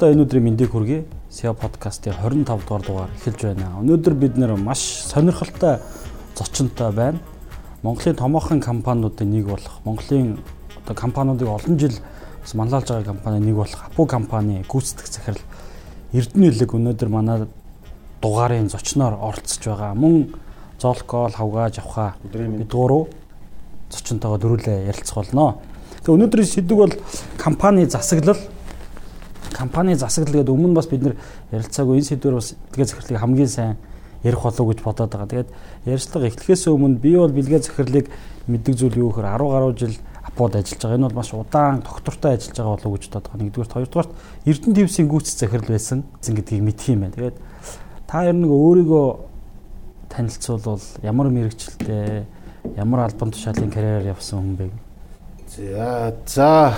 Сонсогчдоо энэ өдрийн мэндийг хүргэе. SEO подкастын 25 дугаар дугаар эхэлж байна. Өнөөдөр бид нэр маш сонирхолтой зочинтой байна. Монголын томоохон компаниудын нэг болох Монголын одоо компаниудыг олон жил бас манлайлж байгаа компани нэг болох Апу компани гүйцэтгэх захирал Эрдэнэ Үлэг өнөөдөр манай дугаарын зочноор оролцож байгаа. Мөн Золкол, Хавгааж, Авха бид гурав зочинтойгоо дөрүлээ ярилцах болно. Тэгээ өнөөдрийн сэдв бол компани засаглал компани засаглал гэдэг өмнө бас бид нэр ярилцаагүй энэ сэдвэр бас бэлгээ захирлыг хамгийн сайн ярих болов гэж бодоод байгаа. Тэгээд ярилцлага эхлэхээс өмнө би бол бэлгээ захирлыг мэддэг зүйл юу гэхээр 10 гаруй жил апод ажиллаж байгаа. Энэ бол маш удаан доктортой ажиллаж байгаа болов гэж бодоод байгаа. Нэгдүгээр, хоёрдугаар Эрдэнэ твсийн гүйцэд захирал байсан гэдгийг мэдх юм байна. Тэгээд та ер нь өөрийгөө танилцуулбал ямар мэрэгчлээ, ямар албан тушаалын карьераар явсан хүн бэ? За за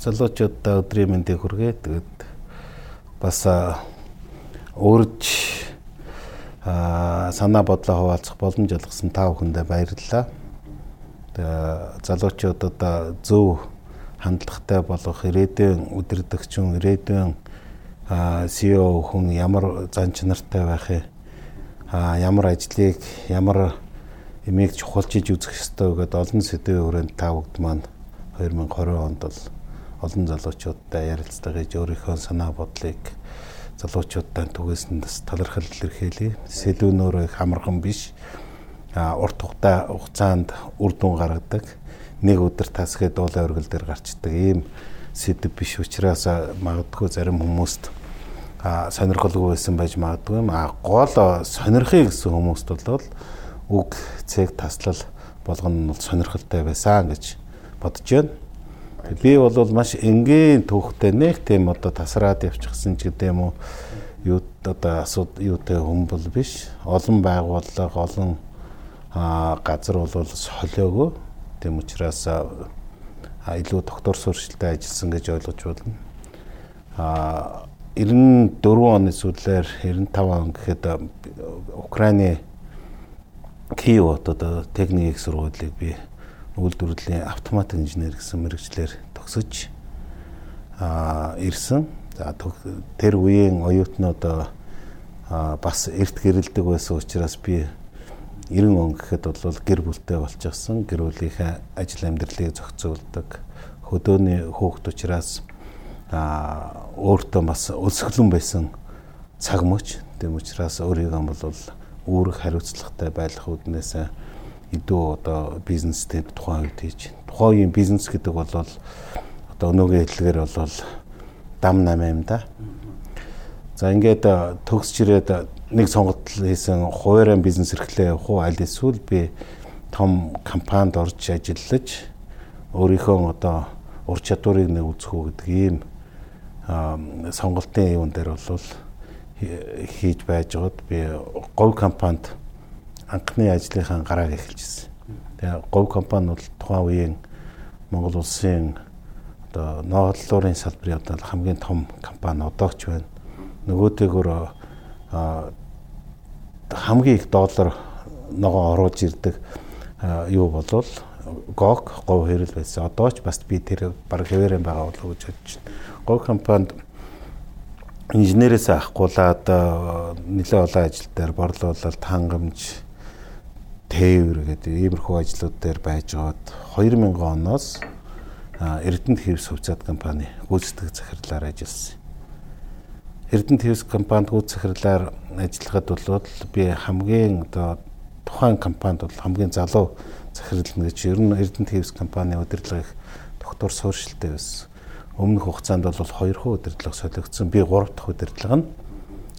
залуучуудаа өдрийн мэндийг хүргэе. Тэгээд бас өөрж санаа бодлоо хуваалцах боломж олгосон та бүхэндээ баярлалаа. Залуучуудад зөв хандлагатай болох ирээдүйн үдирдэгчүн ирээдүйн CEO хүн ямар зан чанартай байх вэ? Ямар ажлыг ямар эмийг чухалчиж үзэх ёстой гэдэг олон сэдвийн хүрээнд та бүгд маань 2020 онд бол олон залуучуудтай ярилцлага хийж өөрийнхөө санаа бодлыг залуучуудтай түгээсэнд бас талархал илэрхийлье. Сэлүүнөөрөө их амархан биш. А урт хугацаанд үр дүн гаргадаг. Нэг өдөр тасгээ дуулаа өргөл дээр гарчдаг ийм сэдв биш учраас магадгүй зарим хүмүүст а сонирхолгүй байсан байж магадгүй юм. А гол сонирхыг гэсэн хүмүүст бол үг цэг таслал болгоно нь сонирхолтой байсан гэж бодож байна. Би бол маш энгийн түүхтэй нэг тийм одоо тасраад явчихсан ч гэдэг юм уу юу одоо асууд юутай хүн бол биш. Олон байгууллага, олон газар бол солиогоо. Тийм учраас илүү доктор сурчлалтай ажилласан гэж ойлгож байна. А 94 оны сүүлээр 95 он гэхэд Украины Киев одоо техник их сургуулийг би үйлдвэрлэлийн автомат инженер гэсэн мэрэгчлэр төгсөж а ирсэн. За тэр үеийн оюутнууд бас эрт гэрэлдэг байсан учраас би 90 он гэхэд бол гэр бүлтэй болчихсон. Гэр бүлийнхээ ажил амьдралыг зохицуулдаг. Хөдөөний хөөхт учраас а өөртөө бас өлсгөлэн байсан цаг мөч. Тэм учраас өөрийгөө бол үүрэг хариуцлагатай байх үүднээс идүү одоо бизнестэй тухайн үед хийж. Тухайн үеийн бизнес гэдэг бол одоо өнөөгийн хэллэгээр бол дам нам юм да. За ингээд төгсч ирээд нэг сонголт хийсэн хуваарийн бизнес эрхлээ явах уу аль эсвэл би том компанид орж ажиллаж өөрийнхөө одоо ур чадварыг нэг үзэх үү гэдэг ийм сонголтын юун дээр бол хийж байж байгаад би говь компанид анхны ажлынхаа гарааг эхэлжсэн. Тэгээ говь компани бол тухайн үеийн Монгол улсын одоо нооллуурын салбарын одоо хамгийн том компани одоогч байна. Нөгөөтэйгөр хамгийн их доллар ногоо оруулж ирдэг юу болвол гог говь хэрэл байсан. Одоо ч бас би тэр баг хэвээрэн байгаа болов гэж бодож байна. Говь компанид инженерээс авахгуулаад нэлээд олон ажил дээр борлуулалт хангамж тээвэр гэдэг иймэрхүү ажлууд дээр байж гаад 2000 оноос Эрдэнэ Хэвс хувьцаат компани гүйцэтгэх захирлаар ажилласан. Эрдэнэ Хэвс компанид гүйцэтгэх захирлаар ажиллахад бол би хамгийн одоо тухайн компанид бол хамгийн залуу захирал гэж ер нь Эрдэнэ Хэвс компани удирдлагыг доктор сууршилтай байсан. Өмнөх хугацаанд бол 2 хуу удирдлага солигдсон. Би 3 дахь удирдлага нь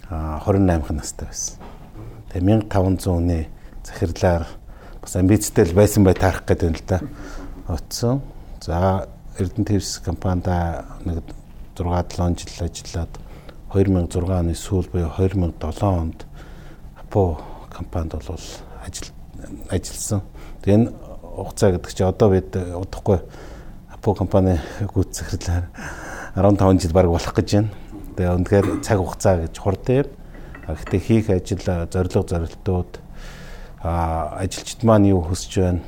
28 настай байсан. Тэгээ 1500 оны захирлаар бас амбицтай л байсан бай таарах гэдэг юм л да. Оцсон. За Эрдэнэ Твс компанида нэг 6 7 жил ажиллаад 2006 оны сүүл буюу 2007 онд Апо компанид бол ажил ажилласан. Тэгээ энэ хугацаа гэдэг чинь одоо бид удахгүй Апо компани гүйцэтгэрлээр 15 жил баг болох гэж байна. Тэгээ үнэхээр цаг хугацаа гэж хурдан юм. Гэхдээ хийх ажил зорилго зорилтууд ажилчид маань юу хүсэж байна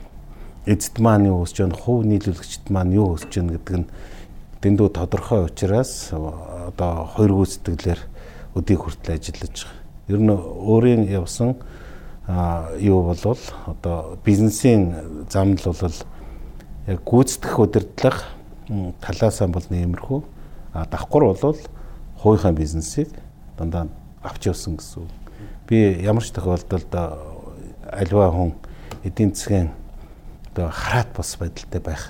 эзэд маань юу хүсэж байна хувь нийлүүлэгчд маань юу хүсэж байна гэдэг нь дэндүү тодорхой учраас одоо хоёр гүйцэтгэлээр өдийг хүртэл ажиллаж байгаа. Ер нь өөрийн явсан юу болвол одоо бизнесийн зам л бол яг гүйцэтгэх удирдлага талаасаа бол нэмэрхүү. А давхар бол хууийнхаа бизнесийг дандаа авч явсан гэсэн. Би ямар ч тохиолдолд альва хүн эдийн засгийн одоо хараат бос байдалтай байх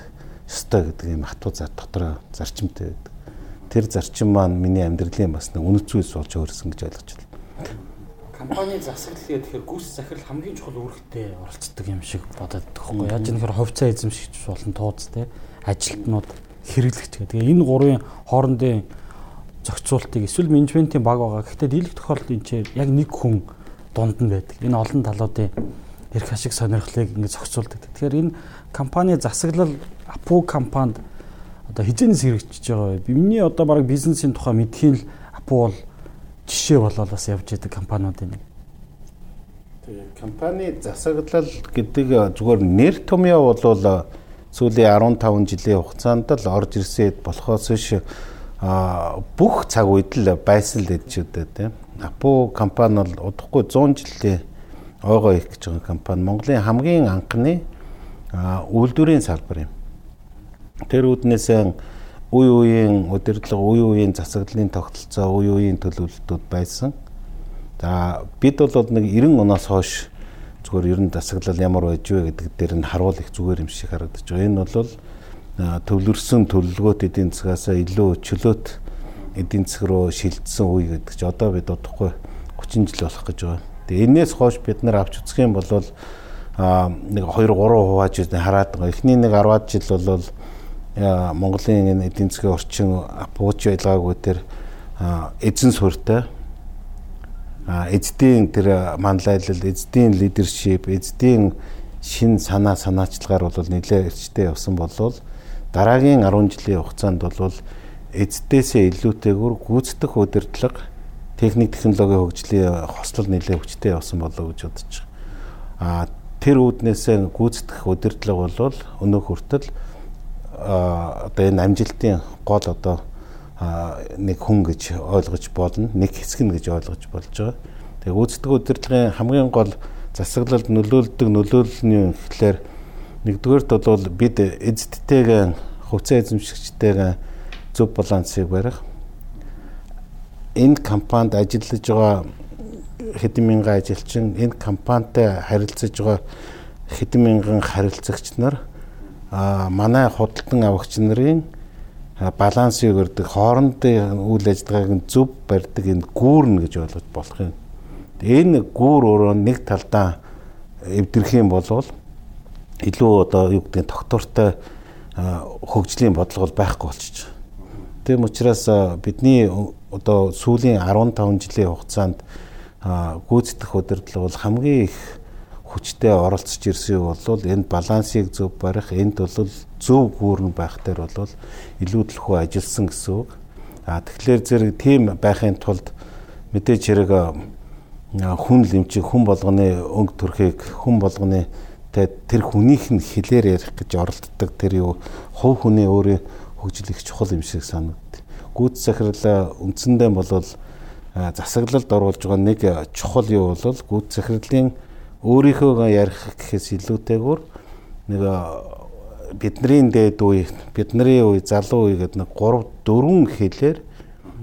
ёстой гэдэг юм хатуу зар дотор зарчимтай байдаг. Тэр зарчим маань миний амьдралын бас нэг үнэт зүйлс болж өөрсөн гэж ойлгож байна. Компани засаглал гэхээр гүйс захирал хамгийн чухал үүрэгтэй оролцдог юм шиг бодоод байхгүй. Яаж нэхэр ховцоо эзэмшигч болон тууз те ажилтнууд хэрэглэгч гэдэг. Энэ гурвын хоорондын зохицуултыг эсвэл менежментийн баг байгаа. Гэхдээ дийлэх тохиолдолд энэ чинь яг нэг хүн дунд нь байдаг. Энэ олон талуудын эрх ашиг сонирхлыг ингэ зохицуулдаг. Тэгэхээр энэ компани засаглал Апу компанид одоо хизээнээс хэрэгжиж байгаа вэ? Миний одоо баг бизнесийн тухай мэдхийн л Апу бол жишээ болоод бас явж байгаа компаниудын нэг. Тэгээ компани засаглал гэдэг зүгээр нэр томьёо болвол сүүлийн 15 жилийн хугацаанд л орж ирсэд болохоос биш бүх цаг үед л байсан л гэж үдэ тийм. Апу компани бол удахгүй 100 жилийн ойгоо их гэж байгаа компани. Монголын хамгийн анхны үйлдвэрийн салбар юм. Тэр үүднээсээ үе үеийн удирдлага, үе үеийн засаглалын тогтолцоо, үе үеийн төлөвлөлтүүд байсан. За бид бол нэг 90 оноос хойш зүгээр ер нь засаглал ямар байж вэ гэдэг дээр нь харуул их зүгээр юм шиг харагдаж байгаа. Энэ бол төвлөрсөн төлөвлөгөөт эдийн засгаасаа илүү чөлөөт эдийн засаг руу шилжсэн үе гэдэг чи одоо бид удахгүй 30 жил болох гэж байгаа. Тэгээ энээс хойш бид нар авч үзэх юм бол а нэг 2 3 хувааж хараад байгаа. Эхний нэг 10-аад жил бол Монголын энэ эдийн засгийн орчин бууж байлгаагүй тэр эзэн суурьтай эзэдийн тэр манлайлал, эзэдийн лидершип, эзэдийн шин санаа санаачлагаар бол нэлээд эрчтэй явсан болвол дараагийн 10 жилийн хугацаанд бол эцдээсээ илүүтэйгээр гүйцэтгэх удирдлага техник технологийн хөгжлийн хослол нэлээд хүчтэй явсан болоо гэж бодож байгаа. А тэр үүднээсээ гүйцэтгэх удирдлага бол өнөө хүртэл одоо энэ амжилтын гол одоо нэг хүн гэж ойлгож болно, нэг хэсэг нь гэж ойлгож болж байгаа. Тэгээ гүйцэтгэх удирдлагын хамгийн гол засаглалд нөлөөлдөг нөлөөллийн гэхлээр Нэгдүгээрт бол бид эзэдтэйгээ хувьцаа эзэмшигчтэйгээ зөв балансыг барих. Энэ компанид ажиллаж байгаа хэдэн мянган ажилчин, энэ компанитай харилцаж байгаа хэдэн мянган харилцагч нар а манай худалдан авагч нарын балансыг өрдөг хоорондын үйл ажиллагааг нь зөв барьдаг энэ гүүрнэ гэж ойлгож болох юм. Энэ гүүр өөрөө нэг талдаа эвдэрх юм болвол илүү одоо юу гэдэг тогтвортой хөгжлийн бодлого байхгүй болчихж байгаа. Тийм учраас бидний одоо сүүлийн 15 жилийн хугацаанд гүйцэтгэх удирдлага бол хамгийн их хүчтэй оролцож ирсэн бол энэ балансыг зөв барих, энд бол зөв гүүрэн байх дээр бол илүү төлхөө ажилласан гэсэн үг. А тэгэхээр зэрэг тийм байхын тулд мэдээж хэрэг хүн лэмжиг хүн болгоны өнгө төрхийг хүн болгоны тэр хүнийх нь хэлээр ярих гэж оролддог тэр юу хувь хүний өөрийн хөгжил их чухал юм шиг санагдав. Гүйц захирлаа үндсэндээ бол засаглалд оруулж байгаа нэг чухал юу бол гүйц захирлын өөрийнхөө ярих гэхээс илүүтэйгээр нэг бидний дээд үе бидний үе залуу үе гэдэг нэг 3 4 хэлээр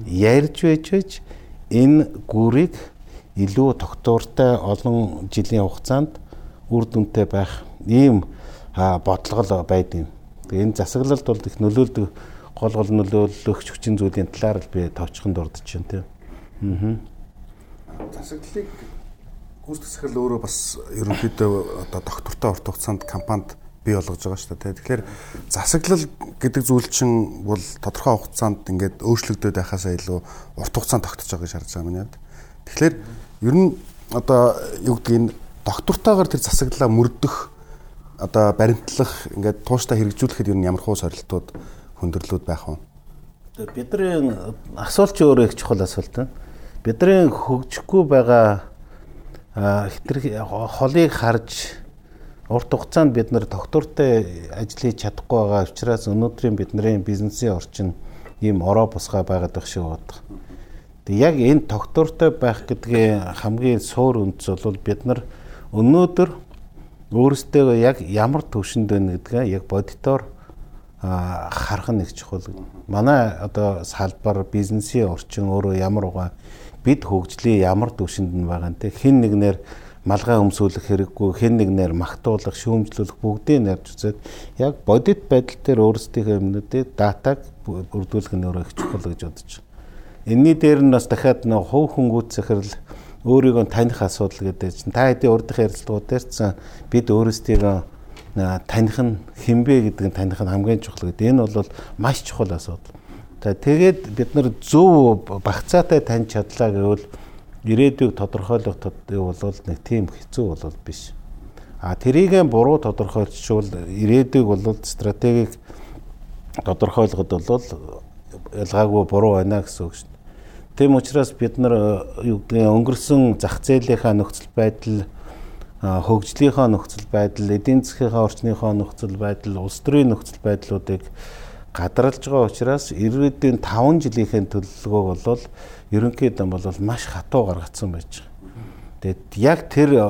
ярьж байж байж энэ гүрийг илүү тогтвортой олон жилийн хугацаанд үр дүнтэй байх ийм бодлого байдаг юм. Энэ засаглалд бол их нөлөөлдөг гол гол нөлөөлөх хүчин зүйлийн талаар л би товчхон дурдж байна тийм. Аа. Засаглалыг гүйцэтгэх захирал өөрөө бас ерөнхийдөө одоо доктортой урт хугацаанд компанид бий болгож байгаа шүү дээ. Тэгэхээр засаглал гэдэг зүйл чинь бол тодорхой хугацаанд ингээд өөрчлөгдөд байхаасаа илүү урт хугацаанд тогтож байгаа гэж харж байгаа юм яа. Тэгэхээр ер нь одоо юу гэдгийг энэ доктортойгоор тэр засаглалаа мөрдөх одоо баримтлах ингээд тууштай хэрэгжүүлэхэд ер нь ямар хуу сорилтууд хөндөрлүүд байх вэ? Бидний асуулт ч өөрөө их чухал асуулт байна. Бидний хөгжихгүй байгаа хитрх холыг харж урт хугацаанд бид нэр доктортой ажил хийж чадахгүй байгаа учраас өнөөдрийн бидний бизнесийн орчин ийм ороо босгоо байгаад байх шиг байна. Тэг яг энэ доктортой байх гэдгийн хамгийн суур үндэс бол бид нар өнөөдөр өөрсдөө яг ямар төвшөнд байна гэдгээ яг бодитоор харах нэг чухал. Манай одоо салбар бизнесийн орчин өөрөө ямар байгаа бид хөгжлийн ямар төвшөнд нь байгаа нэ хин нэгнэр малгай өмсүүлэх хэрэггүй хэн нэгнээр магтуулах шүүмжлүүлэх бүгдийг нарж үзээд яг бодит байдал дээр өөрсдийнхөө юмнуудыг датаг бүрдүүлэх нь өөрөө их чухал гэж бодож байна. Энийний дээр нь бас дахиад нэг хувь хөнгүүц захирал өөрийгөө таних асуудал гэдэг чинь та хэдийн урдх ярилцлагууд дээр ч бид өөрсдийгөө таних нь хинбэ гэдэг нь таних нь хамгийн чухал гэдэг. Энэ бол маш чухал асуудал. За тэгээд бид нар зөв багцаатай таньж чадлаа гэвэл ирээдүйг тодорхойлох бол нэг тийм хэцүү бол биш. А тэрийг буруу тодорхойлчихвол ирээдүйг бол стратегийг тодорхойлоход бол ялгаагүй буруу байна гэсэн үг шүү дээ. Тийм учраас бид нар э, юу гэдгийг өнгөрсөн зах зээлийнхаа нөхцөл байдал хөгжлийнхаа нөхцөл байдал, эдийн засгийнхаа орчныхоо нөхцөл байдал, улс төрийн нөхцөл байдлуудыг гадралж байгаа учраас ирээдүйн 5 жилийнхээ төлөвлөгөөг бол ерөнхийдөө бол маш хатуу гаргацсан байж байгаа. Тэгээд яг тэр э,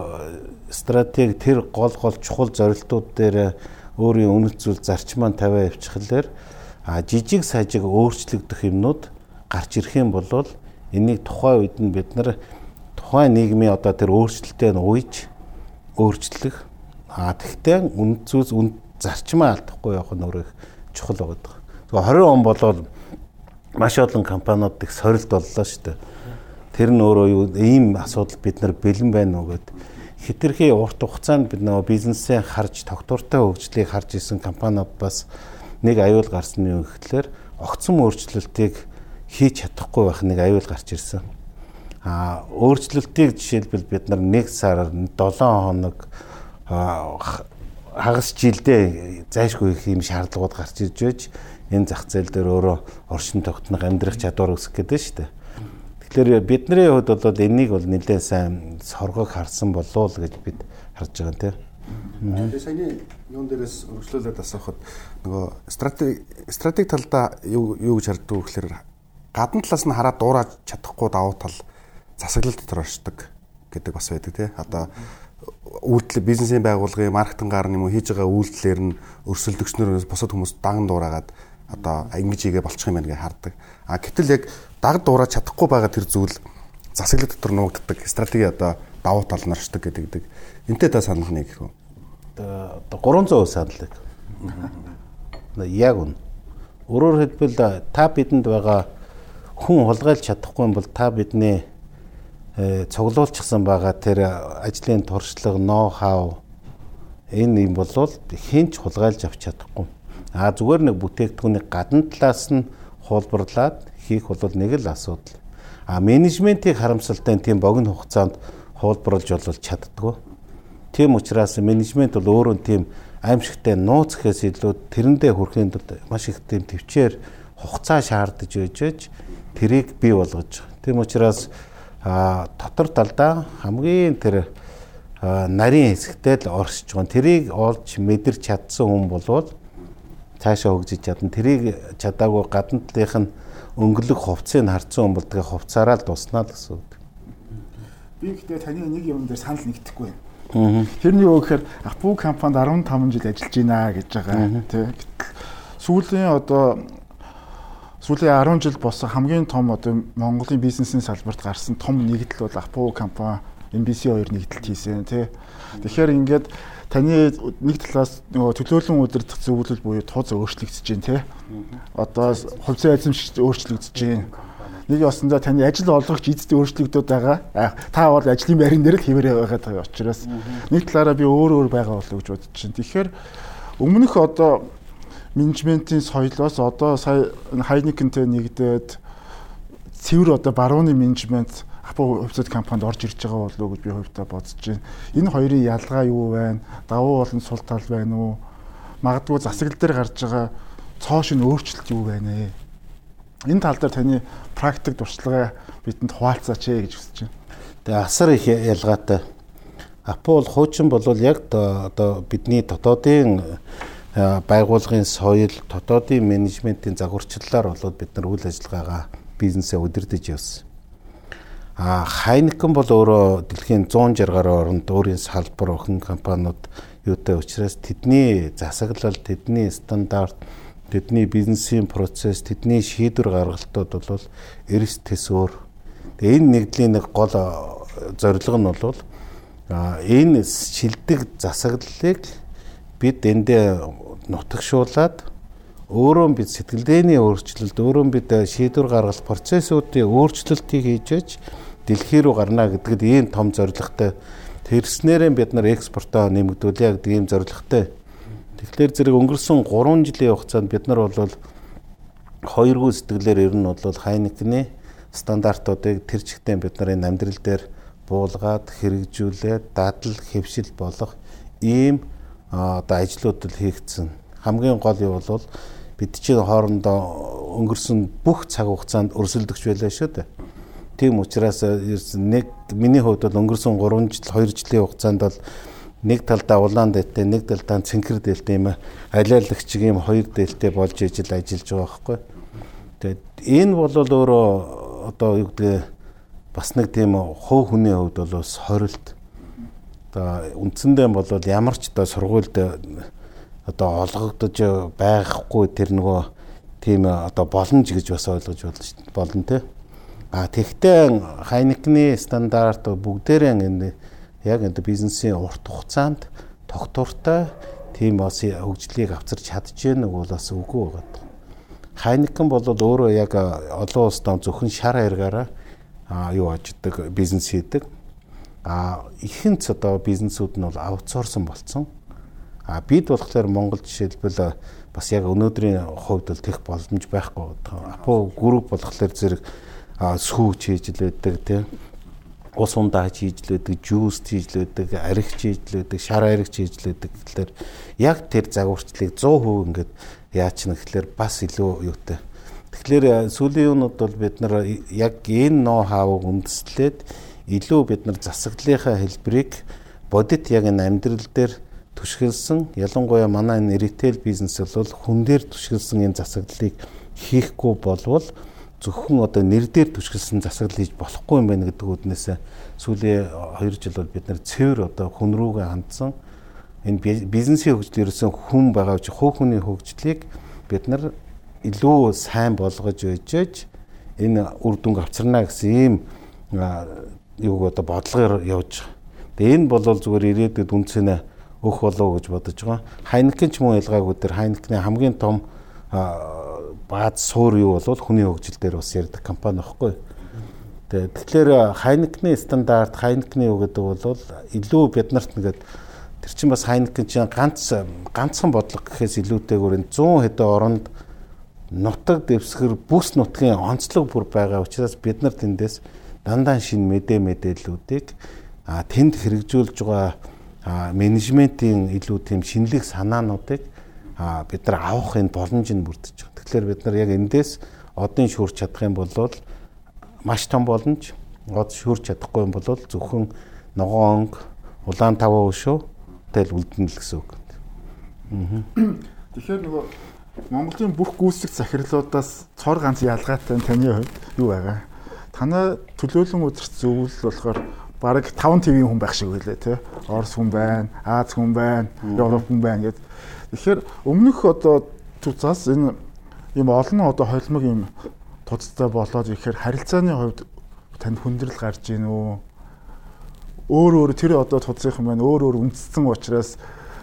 стратеги тэр гол гол чухал зорилтууд дээр өөрийн үнэт зүйл зарчмаа тавиа явчихлаар а жижиг сажиг өөрчлөгдөх юмнууд гарч ирэх юм бол энийг тухайн үед нь бид нар тухайн нийгмийн одоо тэр өөрчлөлтөө нь уйж өөрчлөх а тэгтээ үнд зүйлс үнд зарчмаа алдахгүй явах нь өөрөө чухал байгаа. Тэгээ 20 он болвол маш олон компаниуд их сорилт боллоо шүү дээ. Тэр нь өөрөө юу ийм асуудал бид нар бэлэн байна уу гэд хитрхи урт хугацаанд бид нөгөө бизнесээ харж тогтвортой хөгжлийг харж исэн компаниуд бас нэг аюул гарсан юм гэхлээр огцом өөрчлөлтийг хийж чадахгүй байх нэг аюул гарч ирсэн. А өөрчлөлтийг жишээлбэл бид нар 1 сар 7 хоног хагас жилдээ зайшгүй их юм шаардлагууд гарч ирж байж энэ зах зээл дээр өөрөө оршин тогтнох амьдрах чадвар өсөх гэдэг нь шүү дээ. Тэгэхээр бидний хувьд бол энийг бол нэлээд сайн соргог харсан болов уу гэж бид харж байгаа тийм. Тэгээ саяны юун дээрээс өргөжлүүлээд асуухад нөгөө стратеги стратеги талдаа юу юу гэж харддаг вэ гэхээр гадна талаас нь хараад дуурайж чадахгүй давуу тал засаглал дотор оршдог гэдэг бас байдаг тий. Одоо үйлдэл бизнесийн байгууллагын маркетингаар юм уу хийж байгаа үйлдэлээр нь өрсөлдөгчнөр бусад хүмүүс даган дуурайгаад одоо ингэж игээ болчих юм байна гэж хардаг. А гэтэл яг даг дуурайж чадахгүй байгаа тэр зүйл засаглал дотор нуугддаг стратеги одоо давуу тал нь оршдог гэдэг. Энтэй та санал нэг гэх үү? Одоо 300% саналыг. Яг үн. Өөрөөр хэлбэл та бидэнд байгаа хүн хулгайлж чадахгүй юм бол та бидний э, цуглуулчихсан байгаа тэр ажлын туршлага, ноу хау энэ юм болвол хинч хулгайлж авч чадахгүй. А зүгээр нэг бүтээгдэхүүний гадна талаас нь хуулбарлаад хийх бол нэг л асуудал. А менежментийг харамсалтай тийм богино хугацаанд хуулбарлаж бол чаддгүй. Тийм учраас менежмент бол өөрөө тийм аимшигтай нууц гэхээс илүү тэрэндээ хүрэхийн тулд маш их тийм төвчээр хугацаа шаардаж байж тэрийг бий болгож. Тийм учраас дотор талдаа хамгийн тэр нарийн хэсэгтэй л оршиж байгаа. Тэрийг олж мэдэрч чадсан хүн болвол цаашаа хөгжиж чадна. Тэрийг чадаагүй гадна талынх нь өнгөлөг хувцсыг харцсан хүн бол тэгээ хувцаараа л дуснаа л гэсэн үг. Би гэхдээ таны нэг юм дээр санал нэгдэхгүй байна. Тэрний юу гэхээр Апу компанид 15 жил ажиллаж байна гэж байгаа. Тэ. Сүүлийн одоо сүүлийн 10 жил болсон хамгийн том одоо Монголын бизнесийн салбарт гарсан том нэгдэл бол Апу компани MBC 2 нэгдэлт хийсэн тий. Тэгэхээр ингээд таны нэг талаас нөгөө төлөөлөн удирдах зөвлөл буюу туз өөрчлөгдөж байна тий. Одоо хувьцаа эзэмшиж өөрчлөгдөж байна. Нэг ясандаа таны ажил олгогч эзэд өөрчлөгдөд байгаа. Та бол ажлын байран дээр л хിവэрэ байгаа учраас нэг талаараа би өөр өөр байгаа болов гэж бодож байна. Тэгэхээр өмнөх одоо менежментийн соёлоос одоо сая Хайникентэй нэгдээд цэвэр одоо барууны менежмент Апо хувьцат компанид орж ирж байгаа болов уу гэж би хувьдаа бодож байна. Энэ хоёрын ялгаа юу байна? Давуу болон сул тал байна уу? Магадгүй засаглал дээр гарч байгаа цоошин өөрчлөлт юу байна ээ? Энэ тал дээр таны практик туршлагаа бидэнд хуваалцаач ээ гэж хүсэж байна. Тэгээ асар их ялгаатай. Апо бол хуучин бол яг одоо бидний дотоодын байгууллагын соёл, дотоодын менежментийн загварчлалаар болоод бид нар үйл ажиллагаагаа бизнесээ удирдах явсан. А Хайнкан бол өөрөө дэлхийн 160 гаруй оронд өөрийн салбар охин компаниуд юутай учраас тэдний засаглал, тэдний стандарт, тэдний бизнесийн процесс, тэдний шийдвэр гаргалтууд бол эрс төсөөр. Тэгээ энэ нэгдлийн нэг гол зорилго нь бол энэ шилдэг засаглалыг бид эндээ нутагшуулад өөрөө бид сэтгэлдээний өөрчлөлт, өөрөө бид шийдвэр гаргалт процессуудын өөрчлөлтийг хийж дэлхий рүү гарна гэдгэд ийм том зорилготой тэрснээрээ бид нар экспортоо нэмэгдүүлээ гэдэг ийм зорилготой. Тэгэхээр зэрэг өнгөрсөн 3 жилийн хугацаанд бид нар бол хоёргүй сэтгэлээр ер нь бол хайникны стандартуудыг тэр чигтээ бид нарын амьдрал дээр буулгаад хэрэгжүүлээд дадал хэвшил болох ийм одоо ажлууд л хийгдсэн. Хамгийн гол нь бол бид чинь хоорондоо өнгөрсөн бүх цаг хугацаанд өрсөлдөгч байлаа шүү дээ. Тийм учраас нэг миний хувьд бол өнгөрсөн 3 жил 2 жилийн хугацаанд бол нэг талдаа улаан дээлтэй нэг талдаа цэнхэр дээлтэй юм алиалагч юм хоёр дээлтэй болж ижил ажиллаж байгаа байхгүй. Тэгээд энэ бол өөрөө одоо юу гэдэг бас нэг тийм хуу хүний хувьд бол сорилт. Одоо үндсэндээ бол ямар ч одоо сургуульд одоо олгогдож байхгүй тэр нөгөө тийм одоо боломж гэж бас ойлгож болно тийм А тэгтээ хайникны стандарт бүгдээрээ энэ яг энэ бизнесийн урт хугацаанд тогтвортой тийм бас хөгжлийг авчирч чадчихэв нэг бол бас үгүй байгаа. Хайникэн бол өөрөө яг олон улсад зөвхөн шар харгаараа а юу аждаг бизнес хийдэг. А ихэнх одоо бизнесүүд нь бол аутсорсон болцсон. А бид болохоор Монгол жишээлбэл бас яг өнөөдрийн хувьд бол тех боломж байхгүй. Апо групп болохоор зэрэг сүүч хийж л байдаг тийм ус ундаа хийж л байдаг, жуус хийж л байдаг, аригч хийж л байдаг, шар аригч хийж л байдаг гэхэлэр яг тэр загварчлыг 100% ингээд яач нь гэхэлэр бас илүү юутай. Тэгэхээр сүүлийн юунууд бол бид нар яг энэ ноу хавыг үндэслээд илүү бид нар засаглалынхаа хэлбэрийг бодит яг энэ амьдрал дээр түшгэлсэн ялангуяа манай энэ ритейл бизнес бол хүн дээр түшгэлсэн энэ засаглалыг хийхгүй болвол зөвхөн одоо нэр дээр түшгэлсэн засаглал хийж болохгүй юм байна гэдэг үднээс сүүлийн 2 жил бол бид нар цэвэр одоо хүн рүүгээ хандсан. Энэ бизнесийн хөгжил ерөөсөн хүн байгаа учраас хувь хүний хөгжлийг бид нар илүү сайн болгож өжөөж энэ үр дүнг авчирна гэсэн ийм юуг одоо бодлогоор явж байгаа. Тэгээ энэ бол зүгээр ирээдүйд үнцэнэ өөх болов гэж бодож байгаа. Хайнкен ч мөн ялгаагүй дээр хайнкны хамгийн том бааз суур юу бол хүний хөгжил дээр бас ярьдаг компани багхгүй. Тэгээд тэгэхээр Хайнекны стандарт, Хайнекны юу гэдэг бол илүү биднарт нэгэд тэр чинь бас Хайнекен чинь ганц ганцхан бодлого гэхээс илүүтэйгээр энэ 100 хэдэн оронд нутаг дэвсгэр бүс нутгийн онцлог бүр байгаа учраас бид нар тэндээс дандаа шин мэдээ мэдээллүүдийг тэнд хэрэгжүүлж байгаа менежментийн илүү тийм шинэлэг санаануудыг бид нар авах энэ боломж нь бүрдэж байгаа. Тэгэхээр бид нар яг эндээс одын шүүрч чадах юм бол маш том боломж. Од шүүрч чадахгүй юм бол зөвхөн ногоон онг, улаан таваа өшөө тэл үлдэнэ л гэсэн үг. Тэгэхээр нөгөө Монголын бүх гүйцэтгэх захирлуудаас цор ганц ялгаатай таны хувьд юу байгаа? Танай төлөөлөн үзэрч зөвлөл болохоор бараг 5 ТV хүн байх шиг байлаа тий. Орос хүн байна, Аз хүн байна, Европ хүн байна гэдэг. Тэгэхээр өмнөх одоо туцаас энэ ийм олон одоо холимог ийм туцтай болоод ихээр харилцааны хувьд танд хүндрэл гарч ийн үү? Өөр өөр тэр одоо туцынхан маань өөр өөр үндэссэн учраас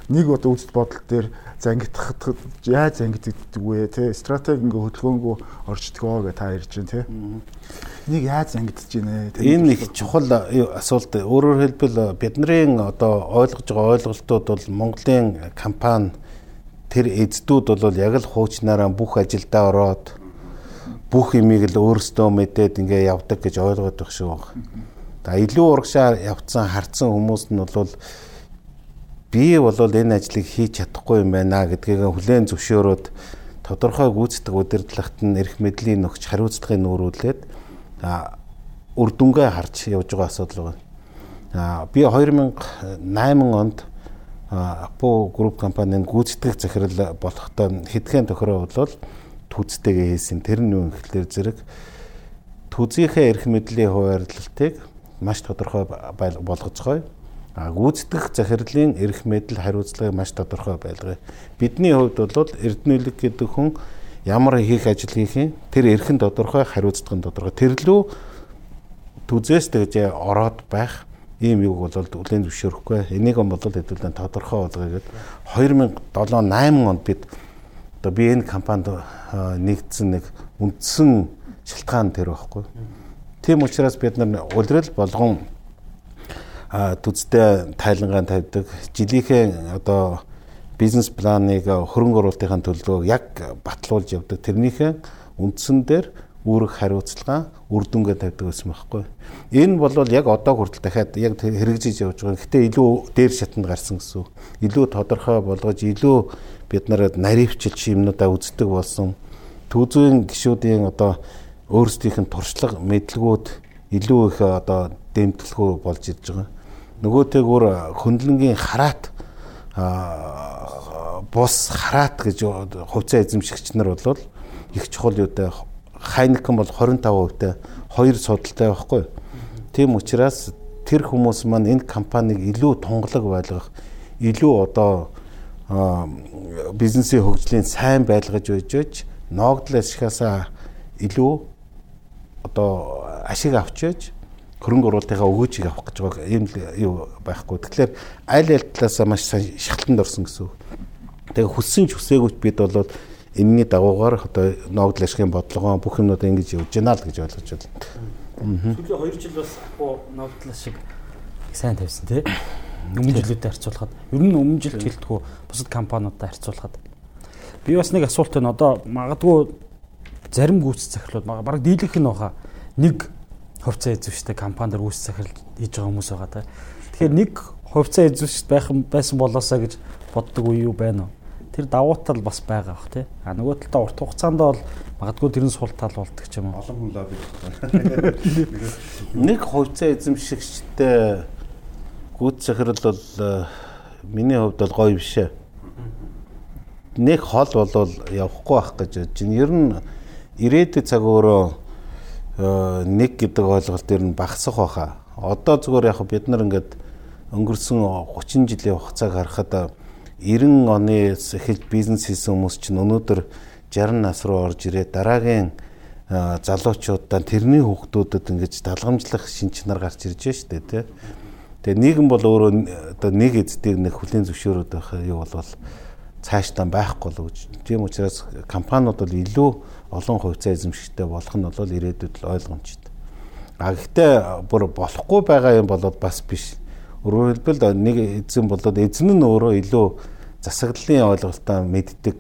нэг одоо үзэл бодол дээр зангидахад яаж зангиддаг вэ те? Стратеги ингээ хөдөлгөөнгөө орчдгоо гэж та ярьж байна те? Энийг яаж зангидж байна те? Энэ их чухал асуулт. Өөрөөр хэлбэл бидний одоо ойлгож байгаа ойлголтууд бол Монголын компани тэр эздүүд бол яг л хуучнаараа бүх ажилдаа ороод бүх имийг л өөрсдөө мэдээд ингээ явдаг гэж ойлгоод байх байна. За илүү урагшаа явцсан харцсан хүмүүс нь бол би бол энэ ажлыг хийж чадахгүй юм байна гэдгийг хүлээн зөвшөөрөөд тодорхой гүйцэтгэх удирдлагт нь эрх мэдлийн нөгч хариуцлагыг нүүрүүлээд үр дүнгээ харж явж байгаа асуудал байна. А би 2008 онд Апо групп компанийн гүйцэтгэх захирал болохдоо хэдхэн тохироо бол түүцтэйгээ хийсэн. Тэр нь юу гэхэлэр зэрэг түүзийнхээ эрх мэдлийн хуваарлалтыг маш тодорхой болгоцгоё. Гүйцэтгэх захирлын эрх мэдэл хариуцлагыг маш тодорхой байлгая. Бидний хувьд бол эрдэнэлэг гэдэг хүн ямар хийх ажил хийх юм тэр эрхэн тодорхой хариуцлага нь тодорхой. Тэр лүү түзээс тэгж ороод байх ийм юг бол үлийн зөвшөөрөхгүй. Энийг бол хэдүүлэн тодорхой болгоё гэдэг 2007 8 онд бид одоо би энэ компанид нэгдсэн нэг үндсэн шалтгаан тэр байхгүй. Тийм учраас бид нар улирал болгон түзтэй тайлангаа тавьдаг. Жилийнхээ одоо бизнес планыг хөрөнгө оруулалтын төлөвлөгөөг яг батлуулж явдаг. Тэрнийхээ үндсэн дээр үүрэг хариуцлага үр дүнгээ тавьдаг байсан байхгүй. Энэ бол яг одоо хүртэл дахиад яг хэрэгжиж явж байгаа. Гэтэ илүү дээр шатанд гарсан гэсэн. Илүү тодорхой болгож илүү бид нарыг наривчилж юмнуудаа үздэг болсон. Түүзүүн гişүүдийн одоо өөрсдийнх нь туршлага мэдлгүүд илүү их одоо дэмтгэлгүй болж ирж байгаа. Нөгөөтэйгүр хөндлөнгийн хараат бус хараат гэж хувьцаа эзэмшигч нар бол их чухал юутай Хайнкан бол 25%-тай хоёр судалтай байхгүй. Тийм учраас тэр хүмүүс маань энэ компанийг илүү тунгалаг байлгах, илүү одоо бизнесийн хөгжлийн сайн байлгаж үйж ноогдлол ашигасаа илүү одоо ашиг авчиж хөрөнгө оруулалтынхаа өгөөжийг авах гэж байгаа юм юу байхгүй. Тэгэхээр аль аль талаас маш шахалтанд орсон гэсэн. Тэгээ хүссэн ч хүсээгүй бид бол энэний дагуугаар одоо ноогдол ашигын бодлогоо бүх юмнууд ингэж явж байна л гэж ойлгож байна. Сүүлийн 2 жил бас апо ноогдол ашиг сайн тавьсан тий. Өмнө жилүүдэд харьцуулахад ер нь өмнө жилд гэлтгүү бусад компаниудтай харьцуулахад би бас нэг асуулт байна. Одоо магадгүй зарим гүйц захирлууд баг дийлэнх нь баха нэг хувьцаа эзэмштэй компанид гүйц захирал хийж байгаа хүмүүс байгаа та. Тэгэхээр нэг хувьцаа эзэмшт байх байсан болоосаа гэж боддог үе юу байна уу? тэр давуу тал бас байгаа бах тий. А нөгөө талдаа урт хугацаанд бол магадгүй тэрэн сул тал болдог ч юм уу. Олон хүн лобби Нэг хувьцаа эзэмшигчтэй гүйц захирал бол э, миний хувьд бол гоё биш ээ. Нэг хол болвол явахгүй байх гэж бодож байна. Ер нь ирээдүйн цаг өөрөө нэг гэдэг ойлголт ер нь багасах байхаа. Одоо зүгээр яг бид нар ингээд өнгөрсөн 30 жилийн хугацааг харахад 90 оноос эхэлж бизнес хийсэн хүмүүс чинь өнөөдөр 60 нас руу орж ирээд дараагийн залуучуудаа тэрний хүүхдүүдэд ингэж далгамжлах шин чанар гарч ирж байна шүү дээ тий. Тэгээ нийгэм бол өөрөө одоо нэг эздийг нэг хүлийн зөвшөөрөд байх юу бол цаашдаа байхгүй л гэж. Тийм учраас компаниуд бол илүү олон хувьцаа эзэмшигтэй болох нь бол ирээдүйд л ойлгомжтой. А гэхдээ бүр болохгүй байгаа юм бол бас биш Өөрөөр хэлбэл нэг эзэн болоод эзэн нь өөрөө илүү засаглалын ойлголтоо мэддэг.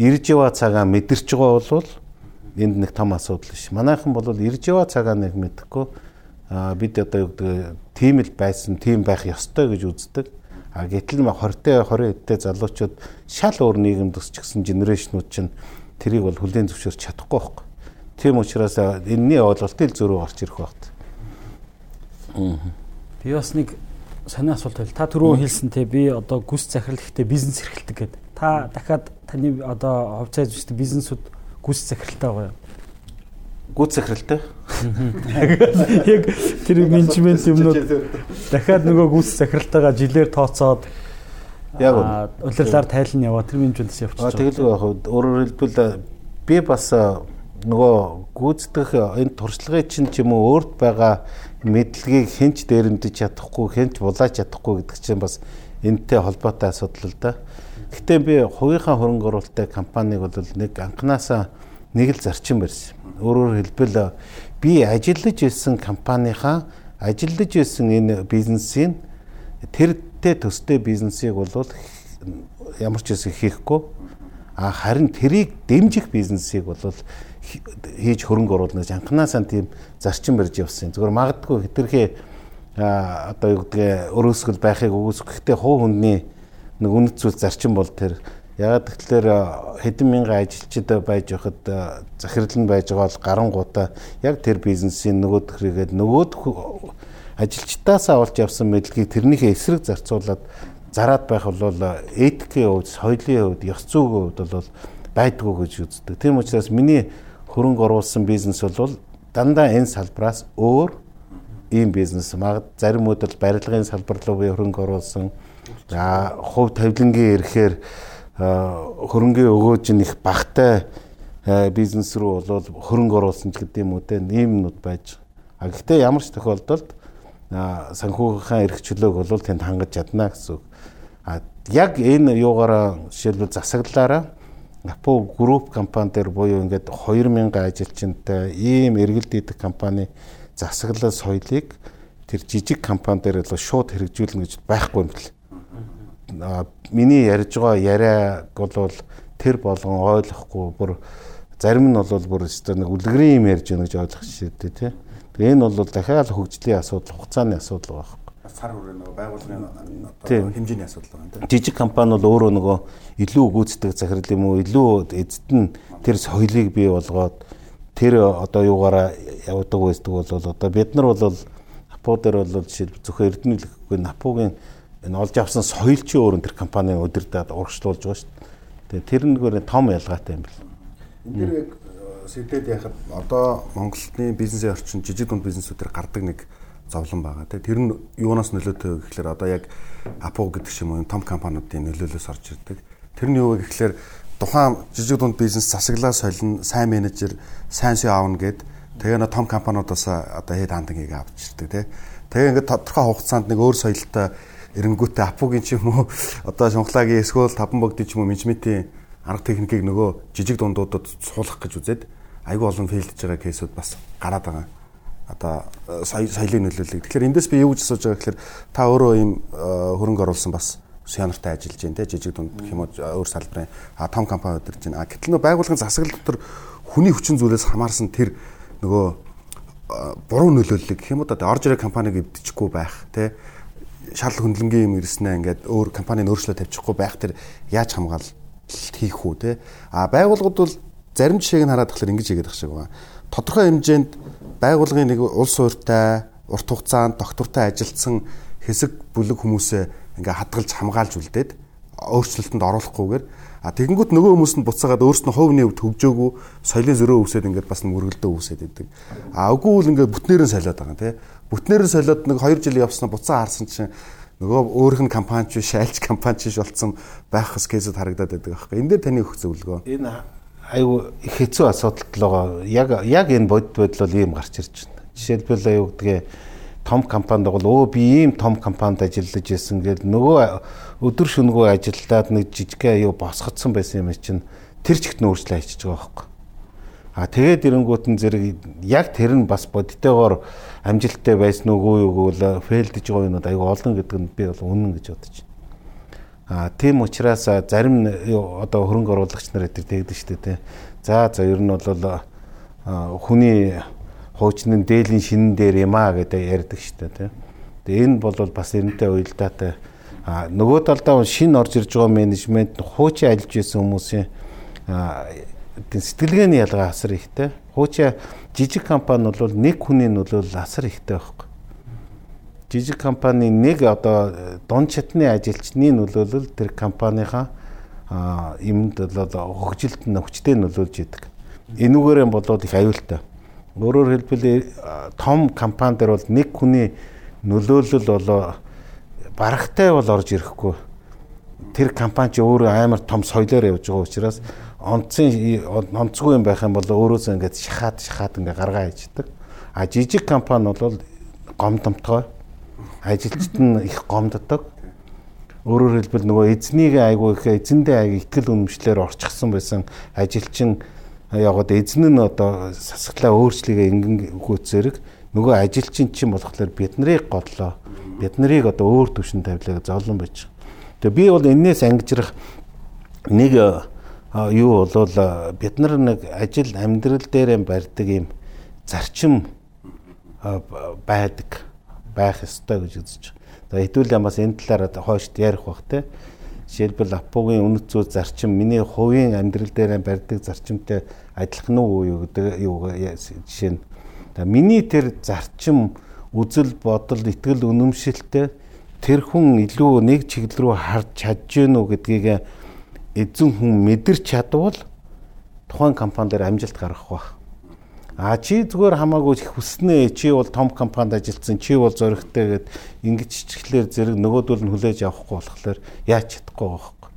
Ирж яваа цагаа мэдэрч байгаа бол энд нэг том асуудал ш. Манайхан бол ирж яваа цагаа нэг мэдэхгүй бид одоо юу гэдэг тийм л байсан, тийм байх ёстой гэж үздэг. А гэтэл 20-тэй 20 эдтэй залуучууд шал өөр нийгэмд өсчихсэн генерашнууд чинь тэрийг бол хүлээн зөвшөөрч чадахгүй байхгүй. Тийм учраас энэний ойлголтыг зөрүү гарч ирэх багт. Би бас нэг сони асуулт байл. Та түрүү хэлсэнтэй би одоо гүс захирал ихтэй бизнес эрхэлдэг гэдэг. Та дахиад таны одоо хувьцаа эзэмшдэг бизнесүүд гүс захиралтай байгаа юу? Гүс захиралтай. Яг тэр менежмент юмнууд дахиад нөгөө гүс захиралтайгаа жилээр тооцоод яг улирлаар тайлан яваа тэр менежментээс явчихсан. Тэгэл яг өөрөөр хэлбэл би бас нөгөө гүйцэтгэх энэ туршлагын чинь ч юм уу өөрт байгаа мэдлэгийг хинч дээрэмдэж чадахгүй, хинч булааж чадахгүй гэдэг чинь бас энэтэй холбоотой асуудал л да. Гэтэ би хувийнхаа хөрөнгө оруулалттай компаниг бол нэг анханасаа нэг л зарчим барьсан. Өөрөөр хэлбэл би ажиллаж ирсэн компанийнхаа ажиллаж ирсэн энэ бизнесийн тэртэй төстэй бизнесийг бол ямар ч хэсэг хийхгүй а харин тэрийг дэмжих бизнесийг бол хийж хөрөнгө оруулна гэж анханасаа тийм зарчим барьж явсан. Зүгээр магадгүй хэтэрхий одоо юу гэдгээ өрөөсгөл байхыг үгүйсэх. Гэхдээ хуу хүнний нэг үнэт зүйл зарчим бол тэр ягаад гэвэл хэдэн мянган ажилчид байж байхад захирал нь байж байгаа бол гарангуудаа яг тэр бизнесийн нөгөөд хэрэгэд нөгөөд ажилчдаасаа олж явсан мэдлэгийг тэрнийхээ эсрэг зарцуулаад зараад байх бол этикийн хувьд, соёлын хувьд, ёс зүйн хувьд бол байдгүй гэж үздэг. Тийм учраас миний хөрөнгө оруулсан бизнес бол дандаа энэ салбраас өөр ийм бизнес магад зарим үедэл барилгын салбар руу би хөрөнгө оруулсан. За хувь тавилангийн ирэхээр хөрөнгөний өгөөж их багтай бизнес рүү бол хөрөнгө оруулсан ч гэдэг юм үү те ийм нүд байж. А гэхдээ ямар ч тохиолдолд санхүүгийнхаа эрх чөлөөг бол тэнд хангаж чадна гэсэн үг. А яг энэ юугаараа жишээлбэл засаглалаараа Апо групп компани дээр буюу ингээд 2000 ажилчинтай ийм эргэлт идэх компани засаглал соёлыг тэр жижиг компани дээр л шууд хэрэгжүүлнэ гэж байхгүй юм бэл. Миний ярьж байгаа яриаг бол тэр болгон ойлгохгүй бүр зарим нь бол бүр өстой нэг үлгэрийн юм ярьж байгаа гэж ойлгох шийдтэй тий. Тэгээ энэ бол дахиад хөгжлийн асуудал, хугацааны асуудал байна сар хүрээ нөгөө байгууллагын одоо хэмжээний асуудал байна тийм. Жижиг компани бол өөрөө нөгөө илүү гүйцэтгэх захирал юм уу илүү эзэд нь тэр соёлыг бий болгоод тэр одоо юугаараа явдаг байсдаг бол одоо бид нар бол Апо дээр бол жишээл зөвхөн эрдэнэ хэлэхгүй Апогийн энэ олж авсан соёл чи өөр тэр компанийн удирдаад урагшлуулж байгаа шүү дээ. Тэр нэгээр том ялгаатай юм бэл. Энд дээр яг э, сэтэд яхад одоо Монголын бизнесийн орчин жижиг дунд бизнесүүдээр гардаг нэг зовлон байгаа. Тэр нь юунаас нөлөөтэй вэ гэхээр одоо яг Apple гэдэг ч юм уу том компаниудын нөлөөлөөс орж ирдэг. Тэр нь юу вэ гэхээр тухайн жижиг дунд бизнес засаглаа солино, сайн менежер, сайн сүй аавна гэд тэгээ нөө том компаниудаас одоо хэд хандан хийгээ авчирдаг тий. Тэгээ ингээд тодорхой хугацаанд нэг өөр соёлтой эренгүүтээ Апугийн ч юм уу одоо шунхлагийн эсвэл таван богдын ч юм уу менежментийн арга техникийг нөгөө жижиг дундуудад суулгах гэж үзээд айгүй олон фейлдж байгаа кейсүүд бас гараад байгаа одоо э, соёлын нөлөөллийг. Тэгэхээр эндээс би юу гэж асууж байгаа гэхээр та өөрөө ийм э, хөрөнгө оруулсан бас сянартай ажиллаж байна те жижиг дунд юм уу өөр салбарын а том компани удирж байна. А гэтэл нөө байгууллагын засаглал дотор хүний хүчин зүйлээс хамаарсан тэр нөгөө э, буруу нөлөөллөг гэх юм уу одоо орж ирэх компаниг эвдчихгүй байх те шал хөндлөнгийн юм ирснэ ингээд өөр компанийн өөрчлөлт тавьчихгүй байх тэр яаж хамгаалалт хийх үү те а байгууллагууд бол зарим жишээг нь хараад тахлаар ингэж хийгээд ах шиг байна тодорхой хэмжээнд байгуулгын нэг улс ууртай урт хугацаанд доктортой ажилдсан хэсэг бүлэг хүмүүсээ ингээ хадгалж хамгаалж үлдээд өөрчлөлтөнд оруулахгүйгээр а тэгэнгүүт нөгөө хүмүүс нь буцаагаад өөрснөө хувийн хувьд хөгжөөгүй соёлын зөрөө үүсээд ингээд бас мөргөлдөө үүсээд идэг. А үгүй бол ингээд бүтнээрэн солиод байгаа тий. Бүтнээрэн солиод нэг 2 жил явснаа буцаа харсан чинь нөгөө өөрийнх нь компани ч шайлж компани ч болсон байх хэс кейсэд харагдаад байдаг аахгүй. Энд дээр таны өгөх зөвлөгөө. Энэ айгүй хэцүү асуудал байгаа. Яг яг энэ бодит байдал бол ийм гарч ирж байна. Жишээлбэл аюу гэдгээ том компанид бол өө би ийм том компанид ажиллаж исэн гэл нөгөө өдөр шөнөгөө ажиллаад нэг жижигхэн аюу босгоцсон байсан юм чинь тэр чигт нөөцлөө хийчихэж байгаа байхгүй. А тэгээд ирэнгүүтэн зэрэг яг тэр нь бас бодитойгоор амжилттай байсан үгүй юу гэвэл фейлдэж байгаа юмуд аюу олон гэдэг нь би бол үнэн гэж бодож байна. А тийм учраас зарим одоо хөрөнгө оруулагч нар эдгээр тэгдэг шүү дээ. За за ер нь бол хүний хуучны дээлийн шинэн дээр юм а гэдэг ярьдаг шүү дээ. Тэгээ энэ бол бас эрентэй уялдаатай. А нөгөө талдаа шин орж ирж байгаа менежмент хуучин ажиллаж исэн хүмүүсийн сэтгэлгээний ялгаа асар ихтэй. Хуучин жижиг компани бол нэг хүний нөлөөлөл асар ихтэй байхгүй жижиг компани нэг одоо дунд чадны ажилчны нөлөөлөл тэр компанийхаа юмд бол хөгжилд нь хүчтэй нөлөөлж идэг. Энүүгээрээ болоод их аюултай. Өөрөөр хэлбэл том компани дээр бол нэг хүний нөлөөлөл бол барагтай бол орж ирэхгүй. Тэр компани ч өөрөө амар том соёлоор явж байгаа учраас онцгийн онцгүй юм байх юм бол өөрөөсөө ингээд шахаад шахаад ингээд гаргаа хийдэг. А жижиг компани бол гомдомтгой ажилчид нь их гомддог. Өөрөөр хэлбэл нөгөө эзнийг айгүй их эзэндээ айгүй ихтгэл үнэмшлэр орчихсон байсан ажилчин яваад эзэн нь одоо сасглаа өөрчлөгээ ингэн гүйцэрэг нөгөө ажилчин чинь болохоор бид нарыг годлоо. Бид нарыг одоо өөр төвшин тавилаа зовлон байж. Тэгээ би бол энээс ангижрах нэг юу болвол бид нар нэг ажил амьдрал дээр барьдаг юм зарчим байдаг байх ёстой гэж үзэж байна. За хэдүүлээ бас энэ талаар хойшд ярих бах те. Жишээлбэл Апугийн үнэт зүйл зарчим миний хувийн амьдрал дээр барьдаг зарчимтай адилхан уу юу гэдэг юу жишээ нь. Миний тэр зарчим үзэл бодол итгэл үнэмшилтэй тэр хүн илүү нэг чиглэл рүү харж чадж гэнэ үү гэдгийг эзэн хүн мэдэрч чадвал тухайн компани дээр амжилт гаргах ба. А чи зүгээр хамаагүй хүснээ чи бол том компанид ажилласан чи бол зөрөгтэй гэд ингэж чичглэр зэрэг нөгөөдөл нь хүлээж авахгүй болохоор яаж чадахгүй байхгүй.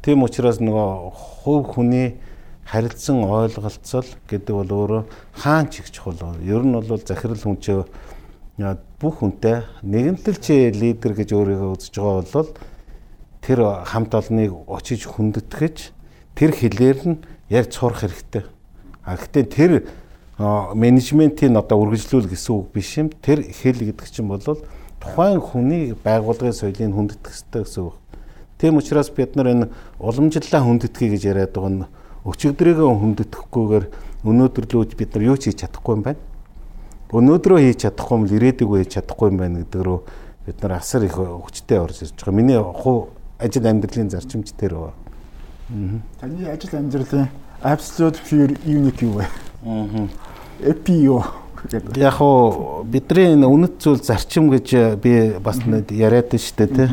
Тийм учраас нөгөө хувь хүний харилцан ойлголцол гэдэг бол өөрөө хаан ч их чухал. Ер нь бол захирал хүн ч бүх хүнтэй нэгэнтэл чи лидер гэж өөрийгөө үзэж байгаа бол тэр хамт олныг очиж хүндэтгэж тэр хэлээр нь яг цурах хэрэгтэй. А гэхдээ тэр менежментийн одоо үргэлжлүүл гэсэн үг биш юм. Тэр хэл гэдэг чинь бол тухайн хүний байгууллагын соёлыг хүндэтгэх хэрэгтэй гэсэн үг. Тийм учраас бид нар энэ уламжлалаа хүндэтгэе гэж яриад байгаа нь өчигдрийгөө хүндэтгэхгүйгээр өнөөдөр л бид нар юу ч хийж чадахгүй юм байна. Өнөөдрөө хийж чадахгүй юм л ирээдүгөө хийж чадахгүй юм байна гэдэг рүү бид нар асар их хүчтэй орж ирж байгаа. Миний хуу ажил амьдралын зарчимч тэр ба. Таны ажил амьдралын absolute pure unique юу вэ? Аа. EPO гэдэг. Яг уу бидний энэ үнэт зүйл зарчим гэж би бас яриад штэ тий.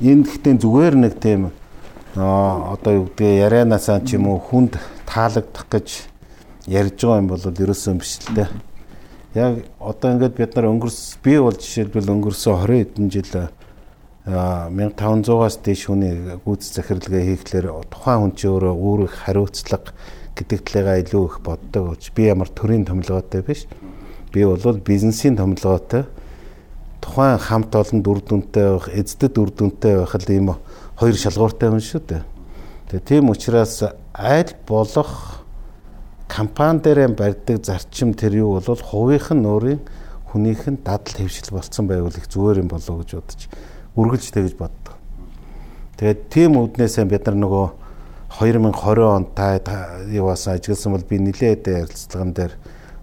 Энд гэхдээ зүгээр нэг тийм аа одоо юу гэдэг ярианасаа ч юм уу хүнд таалагдах гэж ярьж байгаа юм бол ерөөсөн биш л дээ. Яг одоо ингээд бид нар өнгөрс би бол жишээлбэл өнгөрсөн 20 хэдэн жил 1500-аас дээш хүний гүйц захирлага хийхлээр тухайн хүн чинь өөрөө өөрөөх хариуцлага гэдэг талыгаа илүү их боддог болж би ямар төрийн томилгоотой биш. Би бол бизнесийн томилгоотой тухайн хамт олон дүр дүнтэй байх, эздэд дүр дүнтэй байх л ийм хоёр шалгууртай хүн шүү дээ. Тэгээ тийм учраас аль болох компани дээр барьдаг зарчим тэр юу бол хувийнх нь өөрийн хүнийх нь дадал хэвшил болцсон байвал их зүгээр юм болов гэж бодож үргэлж тэгж боддог. Тэгээд тийм үднээсээ бид нар нөгөө 2020 онд та юуаас ажилласан бол би нилээд ярилцлаган дээр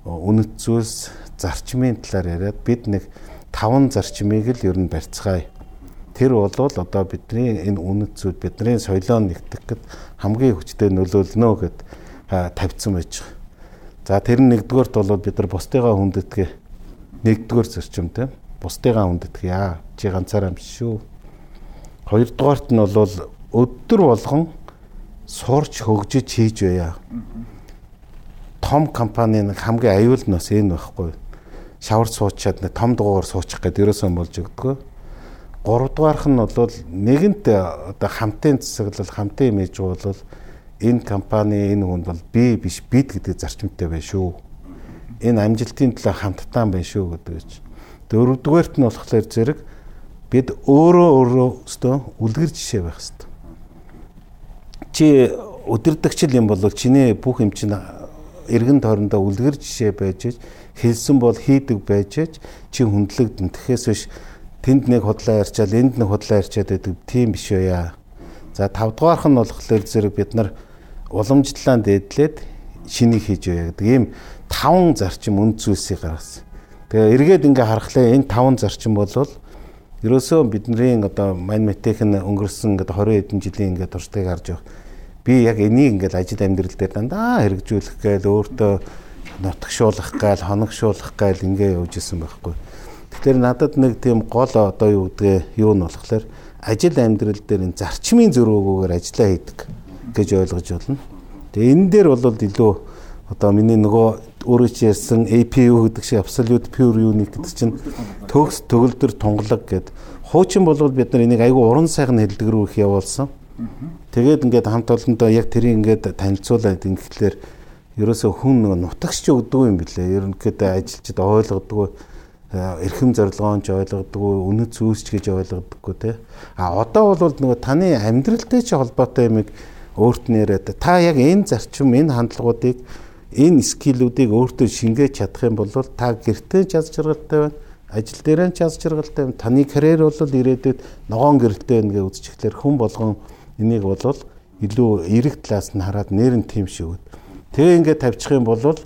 үнэт зүйлс зарчмын талаар яриад бид нэг таван зарчмыг л ер нь барьцгаая. Тэр бол одоо бидний энэ үнэт зүйл бидний соёлоо нэгтгэхэд хамгийн хүчтэй нөлөөлнө гэд тавьсан байж байгаа. За тэр нь нэгдүгээрт бол бид нар бусдыгаа хүндэтгэе. Нэгдүгээр зарчим тийм. Бусдыгаа хүндэтгэе. Чи ганцаараа биш шүү. Хоёрдугаарт нь бол өдөр болгон сурч хөгжиж хийж байя. Том компани нэг хамгийн аюул нь бас энэ байхгүй. Шавар суучаад нэг том дугаар суучих гэдэг ерөөсөн болж өгдөггүй. Гуравдугаарх нь бол нэгэнт одоо хамтын засаглал, хамтын имиж бол энэ компани энэ хүнд бол би биш бид гэдэг зарчимтай байна шүү. Энэ амжилтын төлөө хамтдаа байна шүү гэдэг гэж. Дөрөвдүгээрт нь болохоор зэрэг бид өөрөө өөрөө өстөө үлгэр жишээ байх хэрэгтэй чи өдөрдөгчл юм бол чиний бүх юм чинь эргэн тойрондоо үлгэр жишээ байж хэлсэн бол хийдэг байж чи хүндлэгдэн тэхээс биш тэнд нэг худлаа ярьчаал энд нэг худлаа ярьчаад байдаг тийм биш байя. За тав дугаарх нь болохоор зэрэг бид нар уламжлалаа дээдлээд шинийг хийж байя гэдэг ийм таван зарчим үнд зүйлсийг гаргасан. Тэгээ эргээд ингээ харахлаа энэ таван зарчим болвол ерөөсөө бидний одоо мань метех нь өнгөрсөн ингээ 20 хэдэн жилийн ингээ туршлагыг харж явах би яг энийг ингээд ажил амьдрал дээр дандаа хэрэгжүүлэх гээл өөртөө нутгшуулах гээл хоногшуулах гээл ингээ явж исэн байхгүй. Тэгэхээр надад нэг тийм гол одоо юу гэдгээ юу нь болохоор ажил амьдрал дээр энэ зарчмын зөрөөгөөр ажиллаа хийдэг гэж ойлгож байна. Тэгээ энэ дээр бол илүү одоо миний нөгөө өөрөө чи ярьсан APU гэдэг шиг absolute pure unique гэдэг чинь төгс төгөлдөр тунгалаг гэд хуучин болвол бид нар энийг айгүй уран сайхан хэлдэг рүү их явуулсан. Тэгээд ингээд хамт олондоо яг тэрийг ингээд танилцуулаад ингэхлээр ерөөсөө хүн нөгөө нутагч өгдөг юм билээ. Ерөнхийдөө ажилчид ойлгодгүй эрхэм зорилгоонч ойлгодгүй үнэт зүйлсч гэж ойлгодоггүй те. А одоо бол нөгөө таны амьдралтай ч холбоотой юмыг өөрт нь яриад та яг энэ зарчим энэ хандлагуудыг энэ скиллүүдийг өөртөө шингээж чадах юм бол та гэртээ ч аз жаргалтай байна ажил дээрээ ч аз жаргалтай байна таны карьер бол ирээдүйд ногоон гэрэлтэй байна гэж үзчихлээр хүн болгон Энийг бол илүү эрэг талаас нь хараад нэр нь тийм шиг үд. Тэгээ ингээд тавьчих юм бол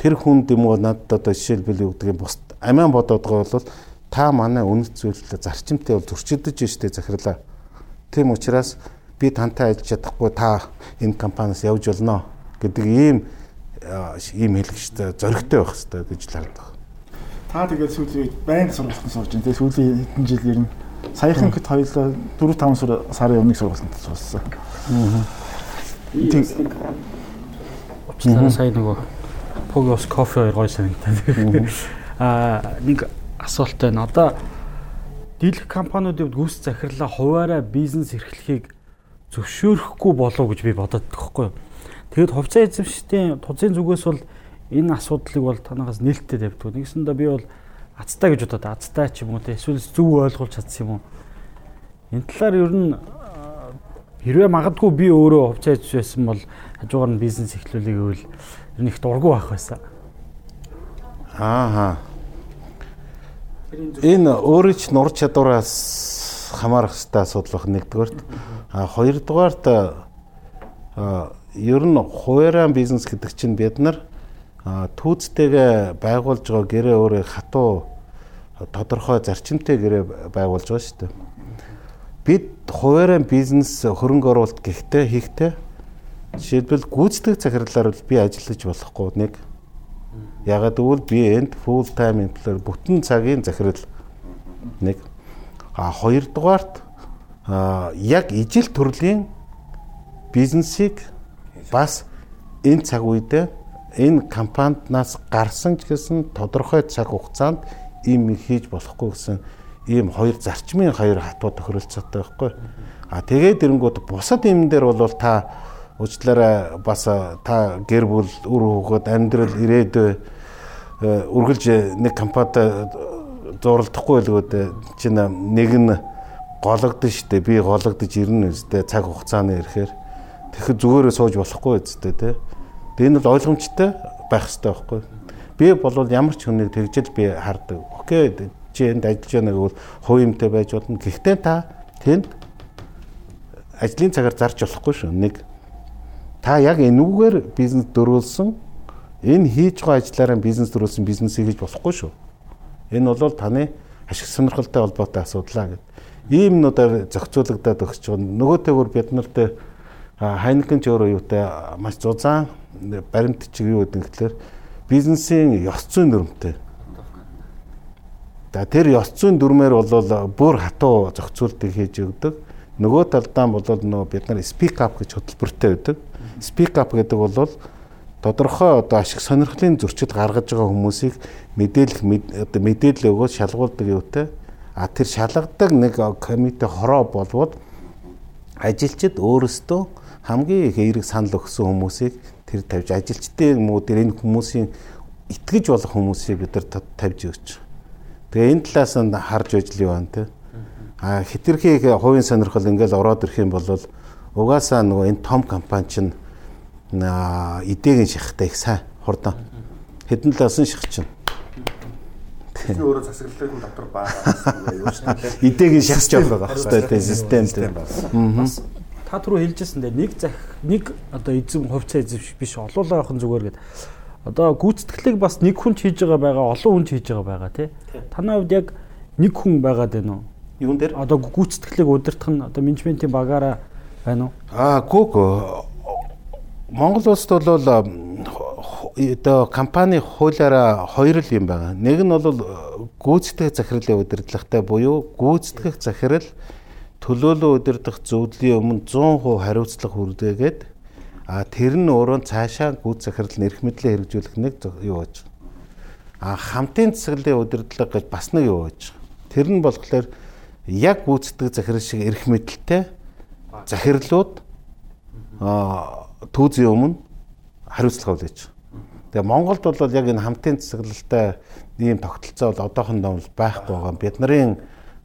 тэр хүн дэмүү надад одоо жишээлбэл юу гэдэг юм бус амиан бодоод байгаа бол та манай үнэт зүйлээ зарчимтай бол зөрчилдөж штэ захирлаа. Тийм учраас би тантай ажиллаж чадахгүй та энэ компаниас явж болно гэдэг ийм ийм хэлэгчтэй зөрөгтэй байх хэрэгтэй гэж л хардаг. Та тэгээд сүүлийн үед байнга сургалтанд сурж байна. Тэгээд сүүлийн хэдэн жил ер нь саяхан хэд хоёулаа 4 5 сарын өмнө сургалтанд суулсан. Аа. Тийм. Учир сая нөгөө Pogos кофе хоёр гоё санагдаад. Аа нэг асуулт байна. Одоо дийлэх компаниудын гүйс захирлаа хуваараа бизнес эрхлэхийг зөвшөөрөхгүй болов гэж би бодоод байгаа хгүй. Тэгэд хувьцаа эзэмшигчдийн тузын зүгээс бол энэ асуудлыг бол танаас нээлттэй тавьдаг. Нэгсэндээ би бол азтай гэж бодоод азтай ч юм уу те эсвэл зөв ойлгуулж чадсан юм уу. Энэ талаар ер нь хэрвээ магадгүй би өөрөө хувьцаа эзэмшиж байсан бол хажуугаар нь бизнес эхлүүлэх гэвэл ер нь их дургу байх байсан. Аа. Энэ өөрөө ч нур чадвараас хамаарах хэрэгтэй асуудал баг нэгдүгээрт. А хоёрдугаарт ер нь хуваараа бизнес гэдэг чинь бид нар түүцтэйгээ байгуулж байгаа гэрээ өөрөө хатуу тодорхой зарчимтай гэрээ байгуулж байгаа шүү дээ. Бид хуваараа бизнес хөрөнгө оруулалт гэхдээ хийхдээ жишээлбэл гүйцэтгэх захирлаар би ажиллаж болохгүй нэг Ягаад гэвэл би энд full time employee бүтэн цагийн захирал нэг а хоёрдугаарт яг ижил төрлийн бизнесийг бас энэ цаг үедээ энэ компаниуднаас гарсан ч гэсэн тодорхой цаг хугацаанд ийм хийж болохгүй гэсэн ийм хоёр зарчмын хоёр хатуу тохиролцоотой байхгүй. А тэгээд ирэнгүүт бусад юм дээр бол та уучлаарай бас та гэр бүл үр хөвгөд амьдрал ирээдүй Э, үргэлж нэг компанид зурлахгүй байлгууд чинь нэг нь гологдсон шүү дээ. Би гологдож ирнэ үстэй цаг хугацааны ирэхээр тэгэхэд зүгээрээ сууж болохгүй үстэй тий. Тэгээ энэ бол ойлгомжтой байх хэрэгтэй байхгүй. Би бол ямар ч хүнийг тэгжэл би хардаг. Окей чи энд ажиллаж байна гэвэл хувь юмтай байж болно. Гэхдээ та тэнд ажлын цагаар зарж болохгүй шүү. Нэг та яг энүүгээр бизнес дөрүүлсэн Энэ хийж байгаа ажлаараа бизнес төрүүлсэн бизнесийг хийж болохгүй шүү. Энэ бол таны ашиг сонирхолтой холбоотой асуудлаа гэд. Ийм нүдээр зохицуулагдаад өгч байгаа. Нөгөөтэйгөр бид нарт хайнкын ч өөрөө юутай маш зузаан баримт чиг юу гэдэг гэхэлэр бизнесийн ёс зүйн дүрмтэй. За тэр ёс зүйн дүрмээр бол бүр хатуу зохицуултыг хийж өгдөг. Нөгөө талдаа бол нөө бид нар speak up гэж хөтөлбөртэй байдаг. Speak up гэдэг бол тодорхой одоо ашиг сонирхлын зөрчил гаргаж байгаа хүмүүсийг мэдээлэх мэдээлэл өгөөд шалгуулдаг юутай а тэр шалгадаг нэг комитет хороо болвол ажилчид өөрөөсөө хамгийн их эерэг санал өгсөн хүмүүсийг тэр тавьж ажилчдын муу тэр энэ хүмүүсийн итгэж болох хүмүүсийг бид нар тавьж өгч. Тэгээ энэ талаас нь харж ажил юу байна те. А хитрхи хувийн сонирхол ингээл ороод ирэх юм бол угаасаа нөгөө энэ том компани чинь эдээгийн шахахтай их сайн хурдан. Хэдэн л осон шах чинь. Тэр доктор баагаа юу ч таа. Эдээгийн шахаж явах байх хэрэгтэй системтэй. Бас та түрүү хэлжсэн дээ нэг зах нэг одоо эзэм хувьцаа эзэмш биш олуулаа явах зүгээр гэдэг. Одоо гүйцэтгэлийг бас нэг хүн хийж байгаа байгаа олон хүн хийж байгаа байгаа тий. Танай хувьд яг нэг хүн байгаад байна уу? Юун дээр? Одоо гүйцэтгэлийг удирдах нь одоо менежментийн багаараа байна уу? Аа гүг Монгол улсад бол одоо компани хуулиараа хоёр л юм байна. Нэг нь бол гүйцэтгэх захирлын удирдлагатай буюу гүйцэтгэх захирал төлөөлөө удирдах зөвлөлийн өмнө 100% хариуцлага хүрдээгээд а тэр нь өөрөө цаашаа гүйц захирал нэрх мэдлээ хэрэгжүүлэх нэг юу байж. А хамтын засаглалын удирдлага гэж бас нэг юу байж. Тэр нь болохоор яг гүйцэтгэх захирал шиг эрх мэдэлтэй захирлууд а түүзийн өмнө хариуцлага үлээж. Тэгээ Монголд бол яг энэ хамтын засаглалтай ийм тогтолцоо бол одоохондоо байхгүй байгаа. Бид нарын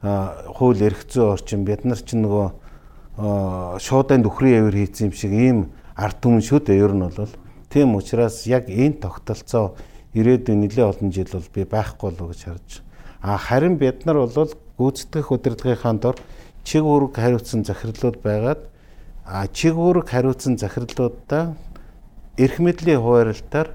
хууль эрх зүйн орчин бид нар ч нөгөө шуудан нөхрийн явэр хийцэн юм шиг ийм ард түмэн шүү дээ ер нь бол. Тийм учраас яг энэ тогтолцоо ирээдүйн нэлээд олон жил бол би байхгүй болов гэж харж. А харин бид нар бол гүйцэтгэх удирдлагынхаа дор чиг үүрэг хариуцсан захирлууд байгаад а чиг үүрэг хариуцсан захирлуудаа эрх мэдлийн хуваарлалтаар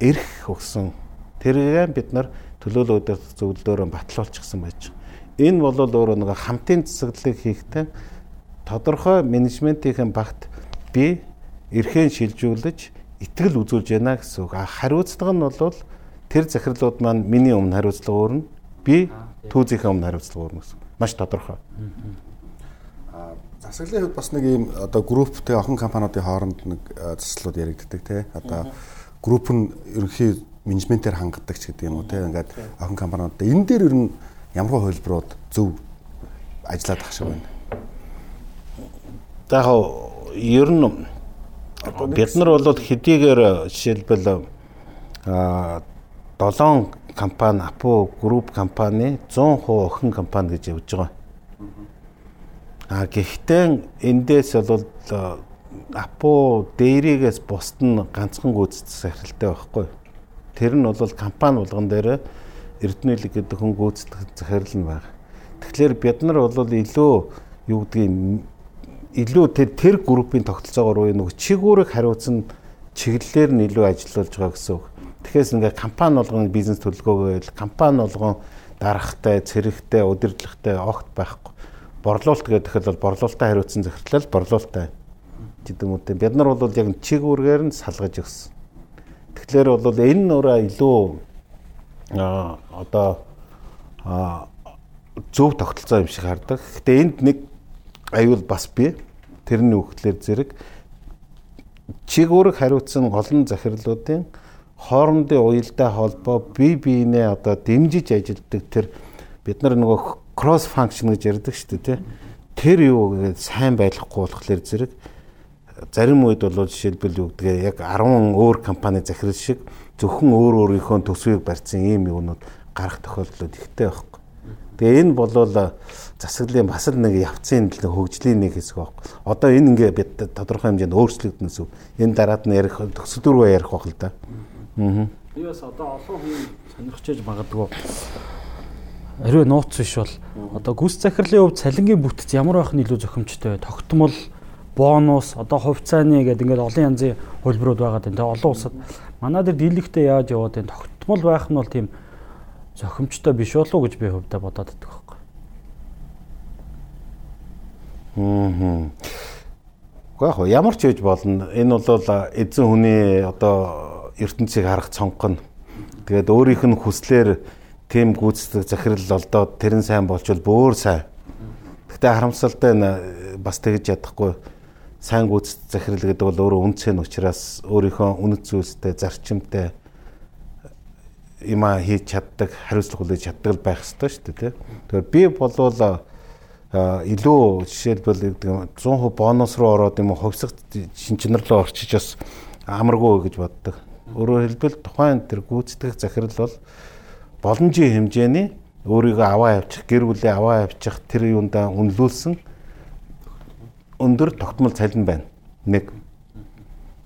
эрх өгсөн. тэргээ бид нар төлөөлөл удирдах зөвлөлөөрөө батлуулчихсан байж. Энэ бол өөрөө нэг хамтын засаглалыг хийхдээ тодорхой менежментийн багт би эрхэн шилжүүлж итгэл үзүүлж байна гэсэн үг. Хариуцлага нь бол тэр захирлууд маань миний өмнө хариуцлага өөрнө. Би түүзийнхээ өмнө хариуцлага өөрнө гэсэн. Маш тодорхой. Аа засаглалын хувьд бас нэг ийм одоо групптэй охин компаниудын хооронд нэг заслууд яригддаг тий. Одоо групп нь ерөнхий менежментээр хангадаг ч гэдэг юм уу тий. Ингээд охин компаниудад энэ дээр ер нь ямар хөлбрууд зөв ажиллаад ах шиг байна. За яг ер нь бид нар бол хэдийгээр жишээлбэл а 7 компани Апо групп компани 100% охин компани гэж явж байгаа. А гэхдээ эндээс бол Апо дээрээс бусд нь ганцхан гүйцэтгэх захиралтай байхгүй. Тэр нь бол компани болгон дээр Эрдэнэлэг гэдэг хүн гүйцэтгэх захирал нь байна. Тэгэхээр бид нар бол илүү юу гэдгийг илүү тэр тэр группийн тогтолцоогоор уу нэг чигүүрэг хариуцсан чиглэлээр нь илүү ажиллаж байгаа гэсэн үг. Тэгэхээр ингээ компани болгон бизнес төлөвлөгөөгөө компани болгон дарахтай, цэрэгтэй, удирдлагтай огт байхгүй. Борлуулалт гэдэг бол борлуулалтаа хариуцсан захирлал борлуулалтаа гэдэг юм үү. Бид нар бол яг чиг үүргээр нь салгаж өгсөн. Тэгэхээр бол энэ нураа илүү одоо зөв тогтолцоо юм шиг хардаг. Гэтэ энд нэг аюул бас бий. Тэрний үхтлэр зэрэг чиг үүрэг хариуцсан олон захирлуудын хоорондын уялдаа холбоо бие биенээ одоо дэмжиж ажилтдаг тэр бид нар нөгөө кросс функшн гэж ярьдаг шүү дээ тий. Тэр юу гэдэг сайн байхгүй болохоор зэрэг зарим үед бол жишээлбэл юу гэдгээ яг 10 өөр компани захирал шиг зөвхөн өөр өөрийнхөө төсвийг барьсан ийм юмнууд гарах тохиолдлууд ихтэй байхгүй. Тэгээ энэ болвол засаглалын бас л нэг явцын хөгжлийн нэг хэсэг байхгүй. Одоо энэ ингээ бид тодорхой хэмжээнд өөрчлөгдөнөс үү. Энэ дараад нь ярих төсөлдөрөө ярих байх л да. Аа. Би бас одоо олон хүн сонирхож иж магадгүй ариу нууц биш бол одоо гүс захирлын хувьд цалингийн бүтц ямар байх нь илүү зохимжтой вэ? Тогтмол, бонус, одоо хувьцааны гэдэг ингээд олон янзын хөлбөрүүд байгаа гэдэг. Олон улсад манай дээр дийлэгтэй яаж яваад энэ тогтмол байх нь бол тийм зохимжтой биш болов уу гэж би хувьдаа бодоод байдаг байхгүй. Аа. Гэхдээ ямар ч үеж болно. Энэ бол эзэн хүний одоо ертөнцийг харах цонх нь тэгээд өөрийнх нь хүслээр тийм гүйцэтгэх захирал олдоод тэр нь сайн болчвол бөөр сайн. Гэхдээ харамсалтай нь бас тэгж ядахгүй сайн гүйцэтгэх захирал гэдэг бол өөрөө үнцэн учраас өөрийнхөө үнэт зүйлстэй зарчимтай има хийж чаддаг, хариуцлага хүлээж чаддаг байх ёстой шүү дээ, тийм. Тэгэхээр би болвол илүү жишээлбэл 100% бонус руу ороод юм ховсох шинчнэр рүү орчиж бас амаргүй гэж боддог. Өөрөөр хэлбэл тухайн тэр гүйцэтгэх захирал бол боломжийн хэмжээний өөрийгөө аваа явчих, гэр бүлээ аваа явчих тэр юундаа үнэлүүлсэн өндөр тогтмол цалин байна. Нэг.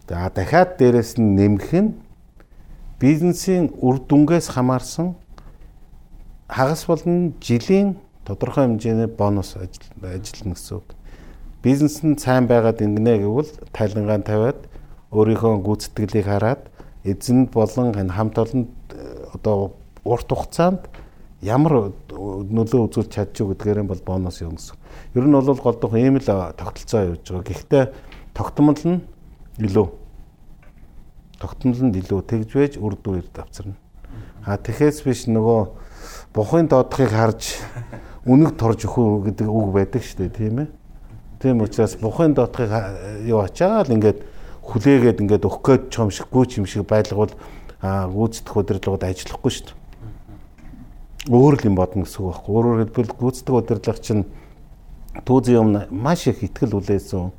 За дахиад дээрэс нь нэмэх нь бизнесийн үр дүнгээс хамаарсан хагас болон жилийн тодорхой хэмжээний бонус ажиллана гэсэн үг. Бизнес нь сайн байгаад ингэнэ гэвэл тайлангаа тавиад өөрийнхөө гүйцэтгэлийг хараад эзэнд болон хамт олонд э, одоо урт хугацаанд ямар нөлөө үзүүлж чадчих гэдгээр нь бол бонус юм гэсэн. Ер нь бол голдох ийм л тогтолцоо явж байгаа. Гэхдээ тогтмол нь илүү тогтмол нь илүү тэгж байж үр дүр давцарна. А тэгэхээс биш нөгөө бухын доодхыг харж үнэг торж өгөх гэдэг үг байдаг шүү дээ тийм ээ. Тийм учраас бухын доодхыг юу ачаал ингээд хүлээгээд ингээд өгөх гээд ч юм шиг гүйч юм шиг байлгавал гүйцэтгэх удирдлагууд ажиллахгүй шүү дээ. Өөр л юм бодно гэсэн үг байхгүй. Өөрөөр хэлбэл гүйцэтгэх удирдлага чинь түүзийн юм маш их ихтгэл үлээсэн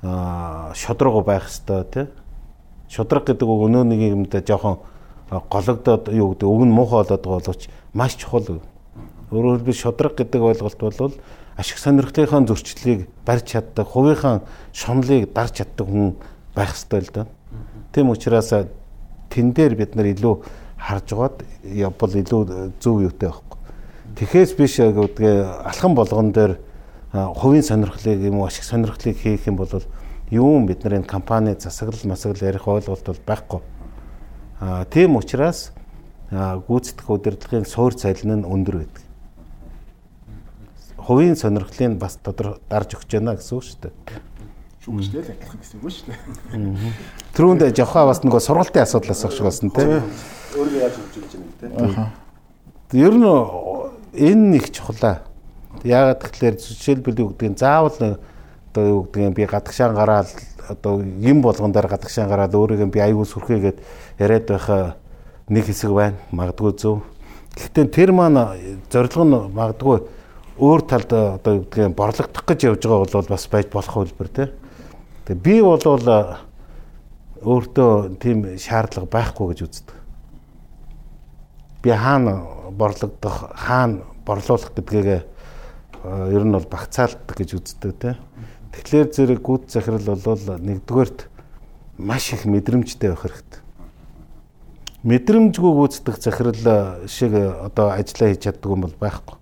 аа шодрого байх хэвээр тий. Шодрог гэдэг үг өнөө нэг юмдаа жоохон гологдоод юу гэдэг үг нь муухай болоод байгаа боловч маш чухал. Өөрөөр хэлбэл шодрог гэдэг ойлголт бол ашиг сонирхлынхаа зөрчлийг барьж чаддаг, хувийнхаа шомлыг дарж чаддаг хүн байх ёстой л да. Тийм учраас тэн дээр бид нар илүү харж угаад явбал илүү зөв юутай байхгүй. Тэхээс биш гэдгээ алхам болгон дээр хувийн сонирхлыг юм уу ашиг сонирхлыг хийх юм бол юм бид нар энэ компани засаглал масаглал ярих ойлголт бол байхгүй. Аа тийм учраас гүйцэтгэх удирдлагын суур цалин нь өндөр байдаг хувийн сонирхлыг бас тодор дарж өгч байна гэсэн үг шүү дээ. Шүү дээ адилхан гэсэн үг шүү дээ. Түрүүнд жавхаа бас нөгөө сургалтын асуудлаас авч болсон тийм. Өөрөө яаж хөгжүүлж байгаа юм те. Ер нь энэ нэг чухлаа. Яагаад тэгэхээр жишээлбэл юу гэдгийг заавал одоо юу гэдгийг би гадагшаан гараад одоо юм болгон дээр гадагшаан гараад өөрийгөө би аюул сүрхээгээд яриад байхаа нэг хэсэг байна. Магадгүй зөв. Гэхдээ тэр маань зорилго нь магадгүй өөр талд одоо юу гэдгийг борлогдох гэж явж байгаа бол бас байж болох хөлбөр тий. Тэгээ би бол өөртөө тийм шаардлага байхгүй гэж үздэг. Би хаана борлогдох, хаана борлуулах гэдгээгээ ер нь бол багцаалдаг гэж үздэг тий. Тэгэхээр зэрэг гүд захирал бол нэгдүгээрт маш их мэдрэмжтэй байх хэрэгтэй. Мэдрэмжгүй гүйцэтгэх захирал шиг одоо ажиллаа хийж чаддаг юм бол байхгүй.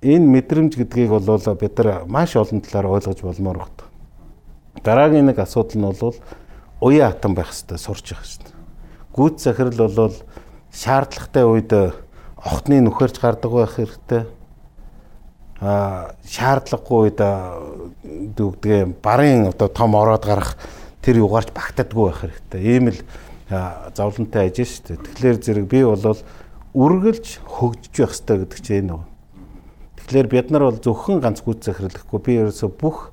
Энэ мэдрэмж гэдгийг бол бид нар маш олон талаар ойлгож болмоор байна. Дараагийн нэг асуудал нь бол уян хатан байх хэрэгтэй, сурч явах хэрэгтэй. Гүйц захирал бол шаардлагатай үед охтны нөхөрч гардаг байх хэрэгтэй а шаардлагагүй үед дүүгдгээ барын одоо том ороод гарах тэр югаарч багтаадгүй байх хэрэгтэй. Ийм л зовлонтой ажил шүү дээ. Тэгэхээр зэрэг би бол үргэлж хөгжиж байх хэрэгтэй гэдэг чинь энэ. Тэгэхээр бид нар бол зөвхөн ганц гүйц захирлахгүй би ерөөсө бүх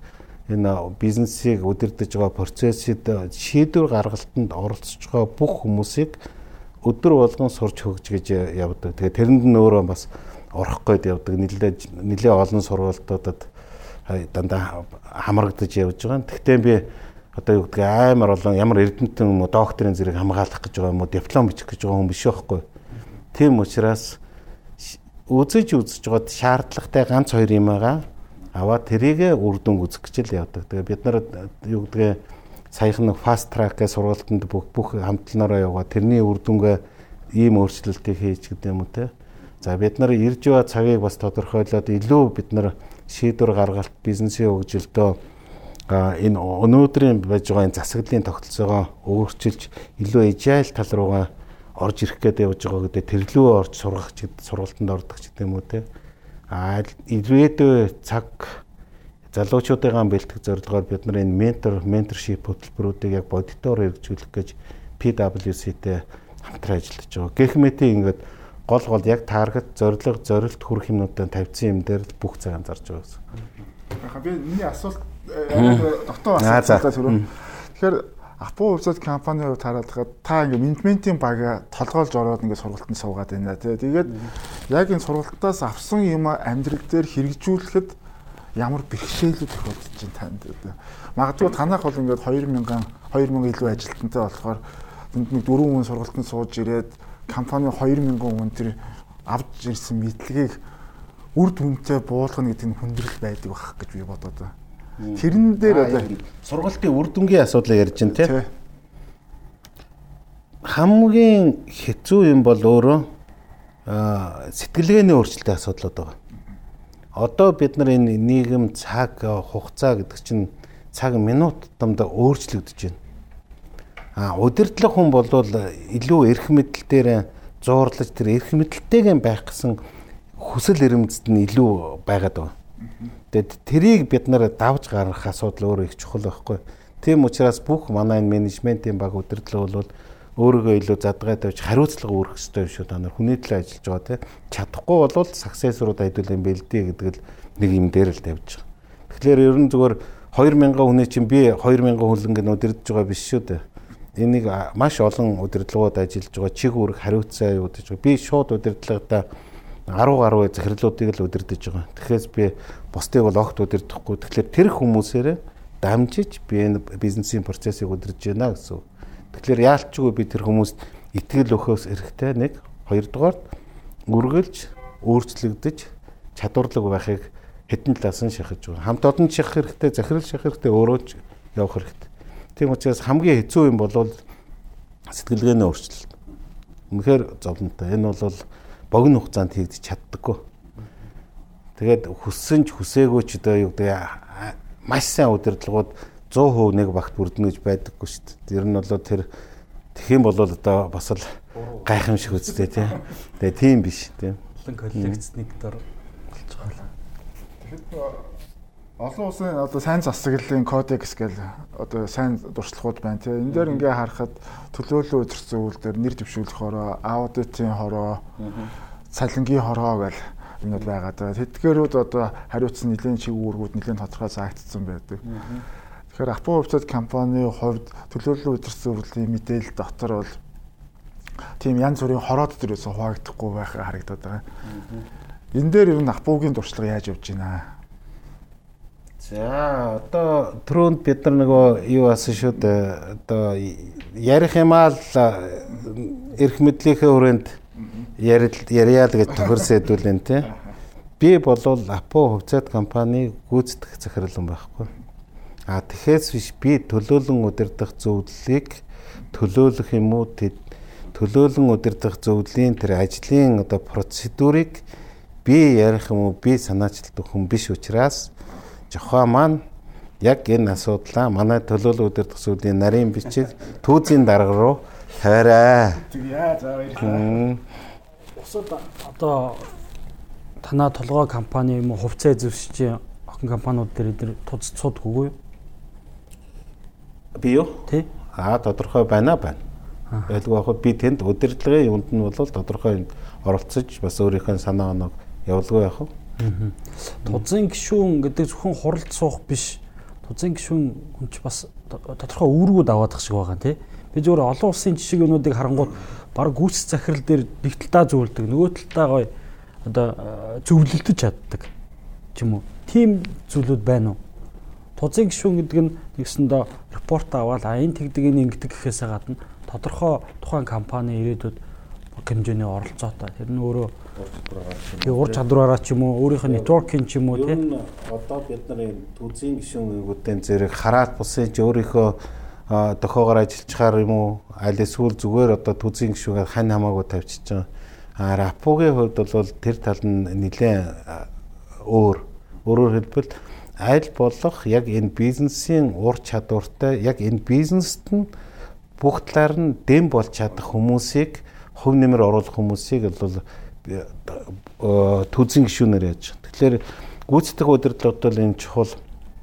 энэ бизнесийг удирдах байгаа процессыг шийдвэр гаргалтанд оролцож байгаа бүх хүмүүсийг өдөр болгон сурч хөгжиж явдаг. Тэгээ тэрэнд нь өөрөө бас орох гээд явдаг нэлээд нэлээ олон сургалтуудад дандаа хамрагдаж явж байгаа. Тэгтээ би одоо юу гэдэг амар олон ямар эрдэмтэн юм уу докторийн зэрэг хамгаалах гэж байгаа юм уу диплом бичих гэж байгаа хүн биш байхгүй. Тийм учраас үзэж үзэж байгаад шаардлагатай ганц хоёр юм байгаа. Аваад тэрийгэ үр дүн үзэх гэж л явдаг. Тэгээ бид нар юу гэдэг саяхан фаст тракгээ сургалтанд бүх бүх хамтлагаараа яваа тэрний үр дүнгээ ийм өөрчлөлтийг хийж гэдэг юм уу те. За бид нар ирж байгаа цагийг бас тодорхойлоод илүү бид нар шийдвэр гаргалт бизнесийн хөгжилдөө энэ өнөөдрийн байж байгаа энэ засаглалын тогтолцоогоо өөрчилж илүү эжайл тал руугаа орж ирэх гээд явж байгаа гэдэг тэрлүү орж сургах ч сургалтанд ордог ч гэдэг юм уу те. А ирээдүй цаг залуучуудыгаа бэлтгэх зорилгоор бид нар энэ ментор менторшип хөтөлбөрүүдийг яг бодитоор хэрэгжүүлэх гэж PwC-тэй хамтран ажиллаж байгаа. Гэх мэт ингээд гол гол яг таргет зорилго зорилт хүрэх юмнуудаа тавьсан юм дээр бүх цаг анзаарч байгаа гэсэн. Би миний асуулт яг дотоо асуултаа түрүү. Тэгэхээр Апо хувьсад компани хувьд хараад та ингээ менежментийн бага толгойлж ороод ингээ сургалтанд суугаад байна тий. Тэгээд яг энэ сургалтаас авсан юм амьдрал дээр хэрэгжүүлэхэд ямар бэрхшээлүүд тохиолдож байна танд. Магадгүй танах бол ингээд 2000 2000 илүү ажилтнтай болохоор тэнд нэг дөрвөн хүн сургалтанд сууж ирээд компани 2000 хүн тэр авч ирсэн мэдлэгийг үр дүнтэй буулгах гэдэг нь хүндрэл байдаг байх гэж би бодоод байна. Тэрэн дээр одоо сургалтын үр дүнгийн асуудлыг ярьж байна тий. Хамгийн хэцүү юм бол өөрөө сэтгэлгээний өөрчлөлтийн асуудлууд байгаа. Одоо бид нар энэ нийгэм цаг хугацаа гэдэг чинь цаг минут дамдаа өөрчлөгдөж байна А удирдлага хүн бол илүү эрх мэдэл дээр зуурлаж тэр эрх мэдэлтэйгэн байх гэсэн хүсэл эрмэлзэлд нь илүү байгаад байгаа. Тэгээд тэрийг бид нар давж гаргах асуудал өөрөө их чухал байхгүй. Тийм учраас бүх манай менежментийн баг удирдлага бол өөрийгөө илүү задгай тавьж хариуцлага үүрэх хэрэгтэй юм шүү. Та нар хүний төлөө ажиллаж байгаа тийм чадахгүй болвол саксес руу дайдуулсан бэлдээ гэдэг л нэг юм дээр л тавьж байгаа. Тэгэхээр ер нь зүгээр 2000 хүний чинь би 2000 хүлэнг удирдах байгаа биш шүү дээ энийг маш олон удирдлагууд ажиллаж байгаа чих үүрэг хариуцаа юу гэж. Би шууд удирдлагуудаа 10 гаруй захирлуудыг л удирдах байгаа. Тэгэхээр би бусдыг бол огт удирдахгүй. Тэгэхээр тэр хүмүүсээрээ дамжиж би энэ бизнесийн процессыг удирдах байна гэсэн. Тэгэхээр яалчгүй би тэр хүмүүст итгэл өгөхөөс эрэхтэй нэг хоёрдугаар үргэлж өөрчлөгдөж чадварлаг байхыг хэдэн талаас нь шахаж байгаа. Хамт олон шахах хэрэгтэй, захирал шахах хэрэгтэй, өөрөө ч явах хэрэгтэй. Тийм учраас хамгийн хэцүү юм бол сэтгэлгээний өөрчлөлт. Үнэхээр зовлонтой. Энэ бол богино хугацаанд хийгдэж чаддаггүй. Тэгээд хүссэн ч хүсээгүй ч одоо юу гэдэг маш сайн удирдлагууд 100% нэг багт бүрдэнэ гэж байдаггүй шүү дээ. Тэр нь бол тэр тэгэх юм бол одоо бас л гайхамшиг үстэй тий. Тэгээ тийм биш тий. Олон коллекц нэг дор болж байгаа. Тэгэхэд олон улсын одоо сайн засаглалын кодекс гэл одоо сайн дуршлагууд байна тийм энэ дээр ингээ харахад төлөөлөл удирсан үйлдэл нэр дэвшүүлэх хороо аудитын хороо цалингийн хороо гэл юмуд байгаа даа тэдгээрүүд одоо хариуцсан нэлийн чиг үүргүүд нэлийн тодорхой заагдсан байдаг тэгэхээр Апо хувьцат компани хувьд төлөөлөл удирсан үйлдлийн мэдээлэл дотор бол тийм янз бүрийн хороод төрөөсөө хуваагдахгүй байхаа харагдаад байгаа. Энэ дээр ер нь Апогийн дуршлага яаж явж байна? За одоо түрүүнд бид нар нөгөө юу асан шүү дээ. Одоо ярих юмаа л эрх мэдлийнхээ хүрээнд яриад гэж тохирсэдүүлэн тий. Би болвол Апо хувьцаат компани гүйцэтгэх захирлан байхгүй. А тэгэхээс биш би төлөөлөн удирдах зөвлөлийг төлөөлөх юм уу төлөөлөн удирдах зөвлөлийн тэр ажлын одоо процедурыг би ярих юм уу би санаачилдаг хүн биш учраас жохоо маань яг энэ асуудлаа манай төлөөлөл удирдах зүйлийн нарийн бичиг түүзийн дарга руу тавиарай. Яа за баярлалаа. Усад одоо танаа толгой компани юм уу хувьцаа эзэмшиж охин компаниуд дээр эдгээр туз цуудгүй юу? Би юу? Тий. Аа тодорхой байна байна. Ялгүйх би тэнд удирдлагын юмд нь бол тодорхой оролцож бас өөрийнхөө санаа оног явуулгүй яах вэ? Тузын гişүүн гэдэг зөвхөн хуралд суух биш. Тузын гişүүн хүн ч бас тодорхой үүргүүд аваадах шиг байгаа тий. Би зөвөр олон улсын жишээ юмнуудыг харангууд баг гүйц захирал дээр нэг талтаа зөвлөдөг, нөгөө талтаа гоё одоо зөвлөлдөж чаддаг ч юм уу. Тим зүйлүүд байна уу? Тузын гişүүн гэдэг нь нэгсэндээ репорт аваад а энэ тэгдэг энэ ингэдэг гэхээсээ гадна тодорхой тухайн компани ирээдүйд хэмжээний оролцоотой. Тэр нь өөрөө ур чадвараараа ч юм уу өөрийнх нь нэтворкинг ч юм уу тийм одоо бид нар энэ түүзийн гишүүнгүүдийн зэрэг хараад бусын ч өөрийнхөө дохоогоор ажиллачаар юм уу аль эсвэл зүгээр одоо түүзийн гишүүгээ хань хамаагүй тавьчихж байгаа. А рапогийн хувьд бол тэр тал нь нэлээд өөр. Өөрөөр хэлбэл аль болох яг энэ бизнесийн ур чадвартай яг энэ бизнест нь бүх талаар нь дэм болж чадах хүмүүсийг хувь нэмэр оруулах хүмүүсийг бол түүзийн гишүүнээр яаж. Тэгэхээр гүйцэтгэх удирдлууд бол энэ чухал.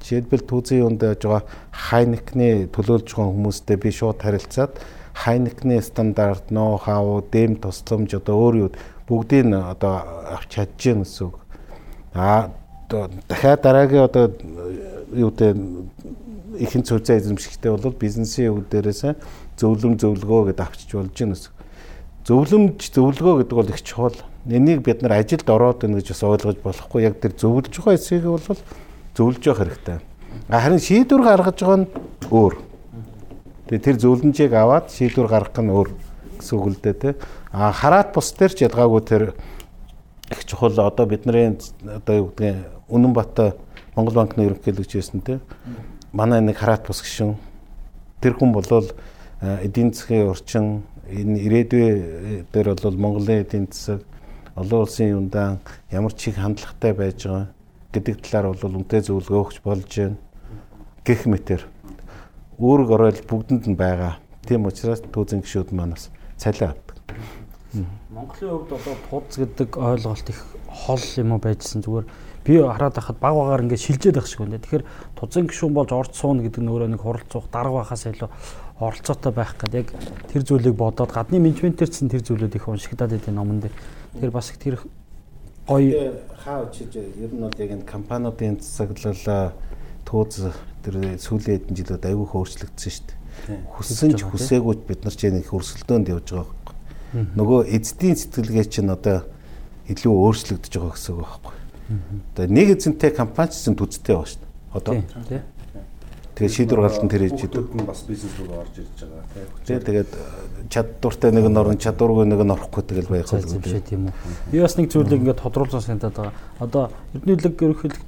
Жишээлбэл түүзийн юунд яаж байгаа хайникны төлөөлж байгаа хүмүүстэй би шууд харилцаад хайникны стандарт, ноу хау, дэм тусламж одоо өөр юу бүгдийг одоо авч чадж гэн гэсэн үг. Аа дахиад дараагийн одоо юу гэдэг ихэнх цуцаа эзэмшигтэй бол бизнесийн үг дээрээс зөвлөм зөвлөгөө гэдээ авчиж болж гэн гэсэн. Зөвлөмж зөвлөгөө гэдэг бол их чухал энийг бид нар ажилд ороод ийн гэж бас ойлгож болохгүй. Яг тэр зөвлөж байгаа эсэхийг бол зөвлөж явах хэрэгтэй. Харин шийдвэр гаргаж байгаа нь өөр. Тэгээ тэр зөвлөмжийг аваад шийдвэр гаргах нь өөр гэсэн үг л дээ тий. А хараат бус дээр ч ялгаагүй тэр их чухал одоо бидний одоо юу гэдгийг Үнэнбат Монгол банкны ерөнхийлөгч байсан тий. Манай нэг хараат бус гişүн тэр хүн болвол эдийн засгийн орчин энэ ирээдүйн дээр бол Монголын эдийн засаг олон улсын юундаа ямар ч их хандлагатай байж байгаа гэдэг талаар бол үнтэй зөвлөгөө өгч болж байна. Гэх мэтэр үүрэг оройл бүгдэнд нь байгаа. Тийм учраас түүзэн гişүүд манаас цалиа авдаг. Монголын хувьд одоо туз гэдэг ойлголт их хол юм уу байжсэн зүгээр би хараад байхад баг багаар ингээд шилжээд байх шиг байна. Тэгэхээр тузан гişүүн болж орж суuna гэдэг нь өөрөө нэг хуралцуух дарга байхаас илүү оролцоотой байх гэдэг яг тэр зүйлийг бодоод гадны менежментээр ч тэр зүйлүүд их уншигдаад байдаг номон дээр Тэгэхээр бас их тэр гоё хаа очиж ер нь бол яг энэ компаниудын засаглал тууз тэр сүүлийн хэдэн жилүүд аюул хөөрчлөгдсөн шүү дээ. Хүссэн ч хүсээгүй бид нар ч нэг хөрсөлдөөнд явж байгаа байхгүй. Нөгөө эзэдийн сэтгэлгээ чинь одоо илүү өөрчлөгдөж байгаа гэсэн үг байхгүй. Одоо нэг эзэнтэй компани ч гэсэн төцтэй байгаа шүү дээ. Одоо тий. Тэгээ шийдвэр галтан тэр хийж идэв. бас бизнес руу орж ирж байгаа тий. Тэгээд чадвартай нэг нь орон чадваргүй нэг нь орохгүй тэгэл байх уу тийм үү. Би бас нэг зүйлийг ингээд тодруулсан санагдаад байгаа. Одоо Эрдэнэ үлэг ерөнхийдөө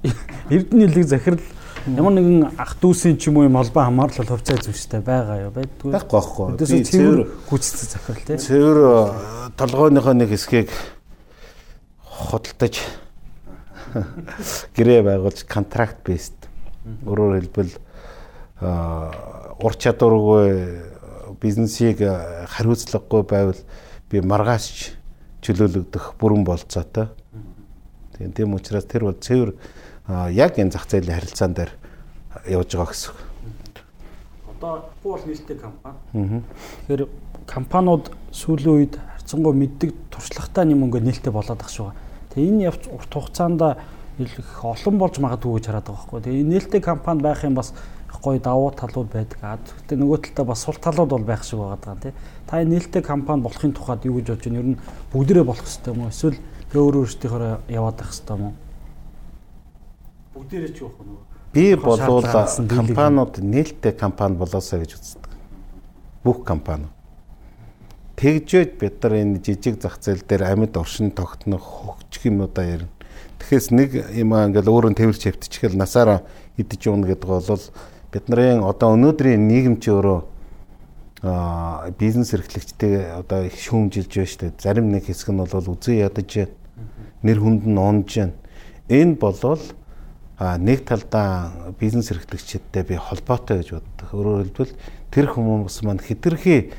Эрдэнэ үлэг захирал ямар нэгэн ах дүүсийн ч юм уу юм холбоо хамаарлал хувьцаа эзэмштэй байгаа юу байдгүй. Байхгүй байхгүй. Би цэвэр хүчтэй захирал тий. Цэвэр толгойнхоо нэг хэсгийг худалдаж гэрээ байгуулж контракт бейст Өөрөөр хэлбэл ур чадваргүй бизнесийг хариуцлагагүй байвал би маргааш чөлөөлөгдөх бүрэн болцоотой. Тийм тийм учраас тэр бол цэвэр яг энэ зах зээлийн харилцаан дээр явж байгаа гэсэн. Одоо бол нээлттэй компани. Тэгэхээр компаниуд сүүлийн үед харьцангуй мэддэг туршлагатай юм ингээ нээлттэй болоод ах шүү. Тэгээ энэ явц урт хугацаанд их олон болж магадгүй гэж хараад байгаа байхгүй. Тэгээ нээлттэй компани байх юм бас гоё давуу талууд байдаг. А тэгтээ нөгөө талдаа бас сул талууд бол байх шиг байгаа даа тий. Та энэ нээлттэй компани болохын тухайд юу гэж бодож байна? Ер нь бүгдээрээ болох хэрэгтэй юм уу? Эсвэл өөр өөрсдийнхөө яваад байх хэрэгтэй юм уу? Бүгдээрээ ч явах нөгөө. Би болвол компаниуд нээлттэй компани болоосоо гэж үздэг. Бүх компани. Тэгжээд бид нар энэ жижиг зах зээл дээр амьд оршин тогтнох хөгжих юмудаа ярина. Тэгэхээс нэг юм ингээл өөрөнд тэрч хөвтчихэл насаараа идэж уuna гэдэг бол бид нарын одоо өнөөдрийн нийгэм чи өөрөө а бизнес эрхлэгчтэй одоо их шүүмжилж байна шүү дээ. Зарим нэг хэсэг нь бол үзээ ядаж. Нэр хүнд нь онж байна. Энэ болвол нэг талдаа бизнес эрхлэгчтэй би холбоотой гэж боддог. Өөрөөр хэлбэл тэр хүмүүс маань хитрхи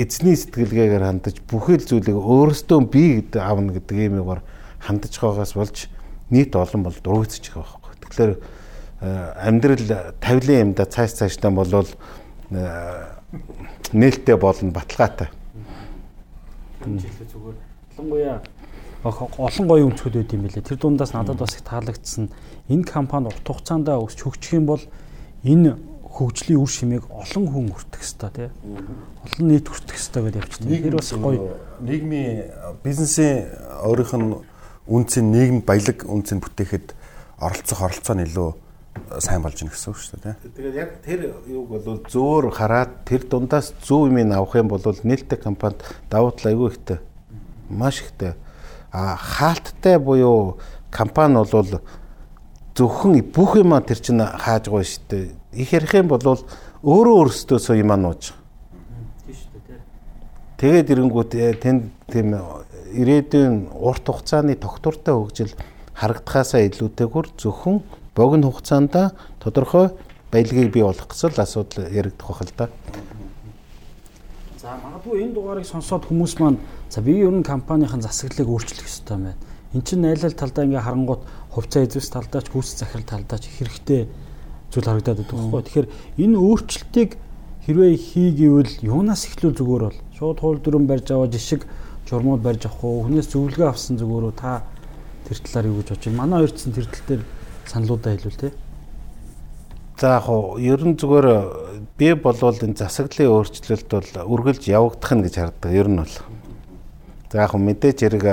эзний сэтгэлгээгээр хандаж бүхэл зүйлийг өөрөөсөө би гэдэг аавна гэдэг юм уугаар хандаж байгаагаас болж нийт олон бол байгаа байхгүй. Тэгэхээр Э, амьдрал тавилын юмда цааш цаашдаа болвол э, нээлттэй болно баталгаатай. Зүгээр ялангуяа олон гоё өмчгүүд байд юм билээ. Тэр дундаас надад бас их таалагдсан. Энэ компани урт хугацаанд өсч хөгжих юм бол энэ хөгжлийн үр шимийг олон хүн хүртэх ёстой тий. Олон нийт хүртэх ёстой гэж явчихсан. Тэр бас гоё. Нийгмийн бизнесийн өөрийнх нь үнцийн нийгэм баялаг үнцийг бүтээхэд оролцох оролцоо нь илүү сайн болж ийн гэсэн үг шүү дээ. Тэгээд яг тэр юуг бол зөөр хараад тэр дундаас зөв юм авах юм бол нээлттэй компанид давуу тал айгүй ихтэй. Маш ихтэй. А хаалттай буюу компани бол зөвхөн бүх юм тэр чинь хааж байгаа шүү дээ. Их ярих юм бол өөрөө өөрсдөөсөө юм нууж. Тийм шүү дээ. Тэгээд ирэнгүүт э, тэнд тийм ирээдүйн урт хугацааны тогтвортой хөгжил харагдахаасаа илүүтэйгүр зөвхөн богино хугацаанд тодорхой баялагийг бий болгох гэсэн асуудал яригдах байх л да. За магадгүй энэ дугаарыг сонсоод хүмүүс маань за би ер нь компанийн засаглалыг өөрчлөх ёстой юм байна. Эн чинь найлал талдаа ингээ харангуут хувьцаа эзэс талдаа ч гүйц захирал талдаа ч хэрэгтэй зүйл харагдаад байдаг байхгүй. Тэгэхээр энэ өөрчлөлтийг хэрвээ хий гэвэл юунаас эхлүүл зүгээр бол шууд хууль дүрэн барьж аваад жишг журмууд барьж авах уу хүнээс зөвлөгөө авсан зүгээрөө та тэр талаар юу гэж байна. Манай хоёрцсан тэр тал дээр саналуудаа хэлвэл тээ. За яг хуу ер нь зүгээр би болвол энэ засаглалын өөрчлөлт бол үргэлж явагдах нь гэж харддаг ер нь бол. За яг хуу мэдээж хэрэг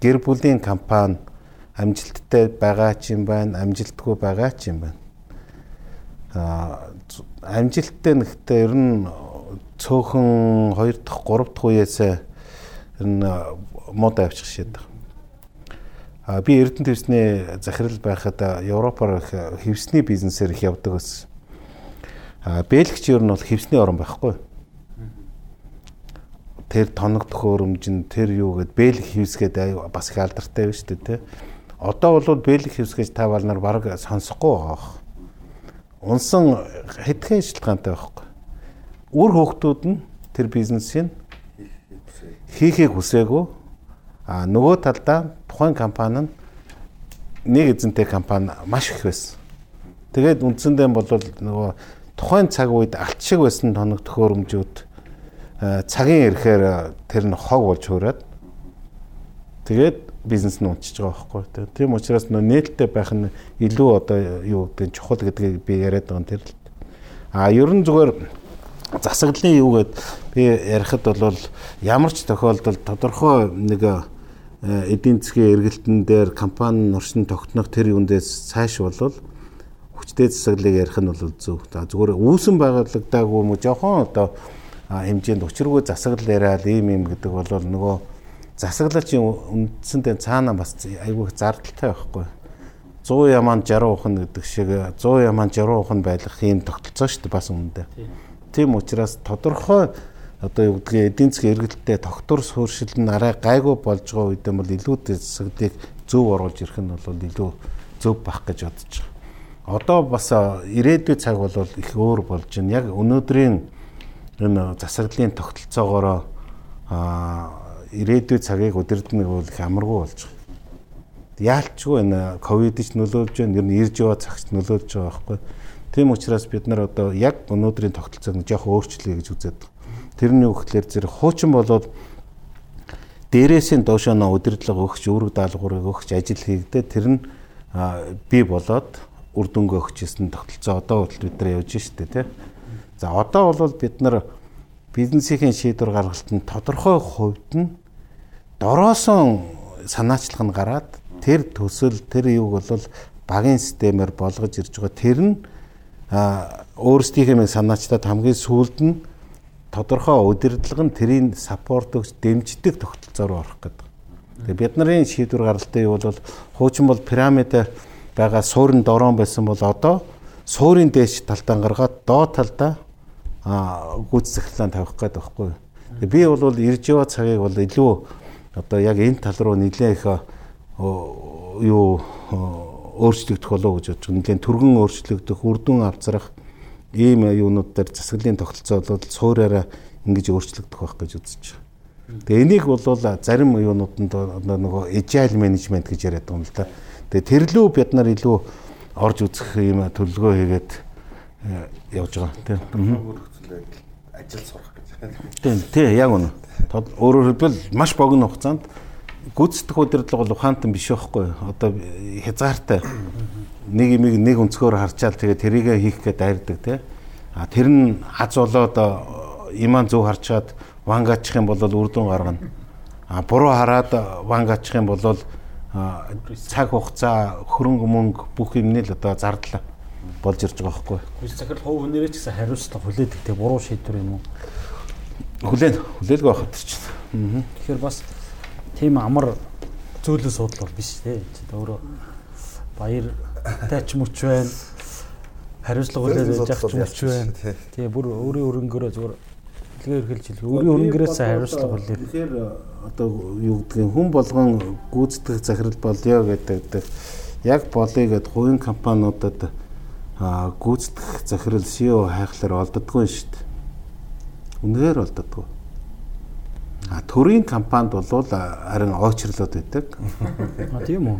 гэр бүлийн компани амжилттай байгаа ч юм байна, амжилтгүй байгаа ч юм байна. Аа амжилттай нэгтээ ер нь цөөхөн 2 дахь 3 дахь үеэс ер нь мод авчих шийдэг. А би Эрдэнэ твсний захирал байхад Европоор хевсний бизнесээр их явдаг байсан. А Бэлгч ер нь бол хевсний орн байхгүй. Тэр тоног төхөөрөмж нь тэр юу гэд Бэлг хевсгээд бас их алдартай шүү дээ тий. Одоо бол Бэлг хевсгэж та бол нар баг сонсохгүй байгаа. Унсан хэдхэн шилтгаантай байхгүй. Үр хөвгтүүд нь тэр бизнесийг хийхийг хүсээгүй А нөгөө талдаа тухайн компани нь нэг эзэнтэй компани маш их байсан. Тэгээд үндсэндээ бол нөгөө тухайн цаг үед алт шиг байсан тоног төхөөрөмжүүд цагийн ирэхээр тэр нь хог болж хуураад тэгээд бизнес нь унчиж байгаа байхгүй. Тийм учраас нөө нээлттэй байх нь илүү одоо юу гэдэг чухал гэдгийг би яриад байгаа юм тэр л. А ерөн зүгээр засаглалын юу гэд би ярихад бол ямар ч тохиолдолд тодорхой нэг Э, эдийн засгийн эргэлтэн дээр компани нуршин тогтнох тэр юундээс цааш болвол хүчтэй засаглалыг ярих нь бол зөв. За зүгээр үүсэн байгуулагдаагүй юм уу жоохон одоо хэмжээнд учиргүй засаглал яриад ийм юм гэдэг бол нөгөө засаглалчийн үндсэндээ цаана бас айгүй зардалтай байхгүй. 100 ямаан 60 ухна гэдэг шиг 100 ямаан 60 ухна байх юм тогтолцоо шүү дээ бас үүндээ. Тийм учраас тодорхой одоо юу гэдгийг эдийн засгийн эргэлттэй тогтвор суурьшил нь арай гайгүй болж байгаа үед юм бол илүү засагдыг зөв оруулж ирэх нь бол илүү зөв байх гэж бодож байгаа. Одоо бас ирээдүйн цаг бол их өөр болж байна. Яг өнөөдрийн энэ засаглалын тогтолцоогоор а ирээдүйн цагийг удирдах бол их амаргүй болж байгаа. яалтчгүй энэ ковид ч нөлөөлж байна. Ер нь ирж яваа цагт нөлөөлж байгаа байхгүй. Тийм учраас бид нар одоо яг өнөөдрийн тогтолцоог жоох өөрчлөе гэж үзээд байна. Тэрний өгөхлөөр зэрэг хуучин болоод дээрээс нь доошоо нөө удирдлага өгч, үүрэг даалгаврыг өгч ажил хийгдээ тэр нь бий болоод үр дүнгээ өгчсэн тогтолцоо одоо хүртэл бид нар явж штэ тий. За одоо бол бид нар бизнесийн шийдвэр гаргалтанд тодорхой хувьд нь дороосон санаачлах нь гараад тэр төсөл тэр юуг бол багийн системээр болгож ирж байгаа. Тэр нь өөрсдийнхээ санаачлаад хамгийн сүүлд нь тодорхой удирдлага нь тэрийн саппорт өгч дэмждэг тогтолцоор орох гэдэг. Тэгээ бид нарын шийдвэр гаргалтын юу бол хуучин бол пирамид байгаа суурин дорон байсан бол одоо суурин дээш талдаа гаргаад доод талдаа гүйц захирлаа тавих гэдэг байхгүй. Тэгээ би бол ирж яваа цагийг бол илүү одоо яг энэ тал руу нэлээ их юу өөрчлөгдөх болов гэж бодож байна. Нэлээд түргэн өөрчлөгдөх, үрдүн авцрах ийм юунууд дээр засаглалын тогтолцоо бол суураараа ингэж өөрчлөгдөх байх гэж үзэж байна. Тэгээ энийг бол зарим юунуудад нөгөө agile management гэж яриад байгаа юм л да. Тэгээ тэрлүү бид нар илүү орж үзэх юм төлөвлөгөө хийгээд э, явж байгаа тийм. Ажил сурах гэж. Тийм тий яг үнэ. Өөрөөр хэлбэл маш богино хугацаанд гүйцэтгэх удирдлага бол ухаантан биш байхгүй. Одоо хязгаартай нэг юм нэг өнцгөр харчаал тэгээ тэрийг хийх гээд дайрдаг тий. А тэр нь аз болоод иман зөв харчаад вангаачих юм бол үр дүн гаргана. А буруу хараад вангаачих юм бол цаг хугацаа хөрөнгө мөнгө бүх юм нь л одоо зардлаа болж ирж байгаа байхгүй. Хүйс захирал хувь хүнээрээ ч гэсэн хариуцлага хүлээдэг те буруу шийдвэр юм уу? Хүлээн хүлээлгүй байхад чинь. Тэгэхээр бас тийм амар зөөлөн суудлал бол биш те. Өөрөө баяр тач мөч байна. Хариуцлага хүлээж явах ч мөч байна. Тэгээ бүр өөрийн өрөнгөөрөө зүгээр хэлгээр хэлж хэл. Өөрийн өрөнгөөс хариуцлага хүлээ. Тэгэхээр одоо юу гэдгийг хүн болгон гүйцэтгэх захирал болёо гэдэг яг болъё гэд хувийн компаниудад гүйцэтгэх захирал CEO хайхлаар олддоггүй шүү дээ. Үнэхээр олддоггүй. А төрийн компанид бол харин ойчрлоод байдаг. А тийм үү.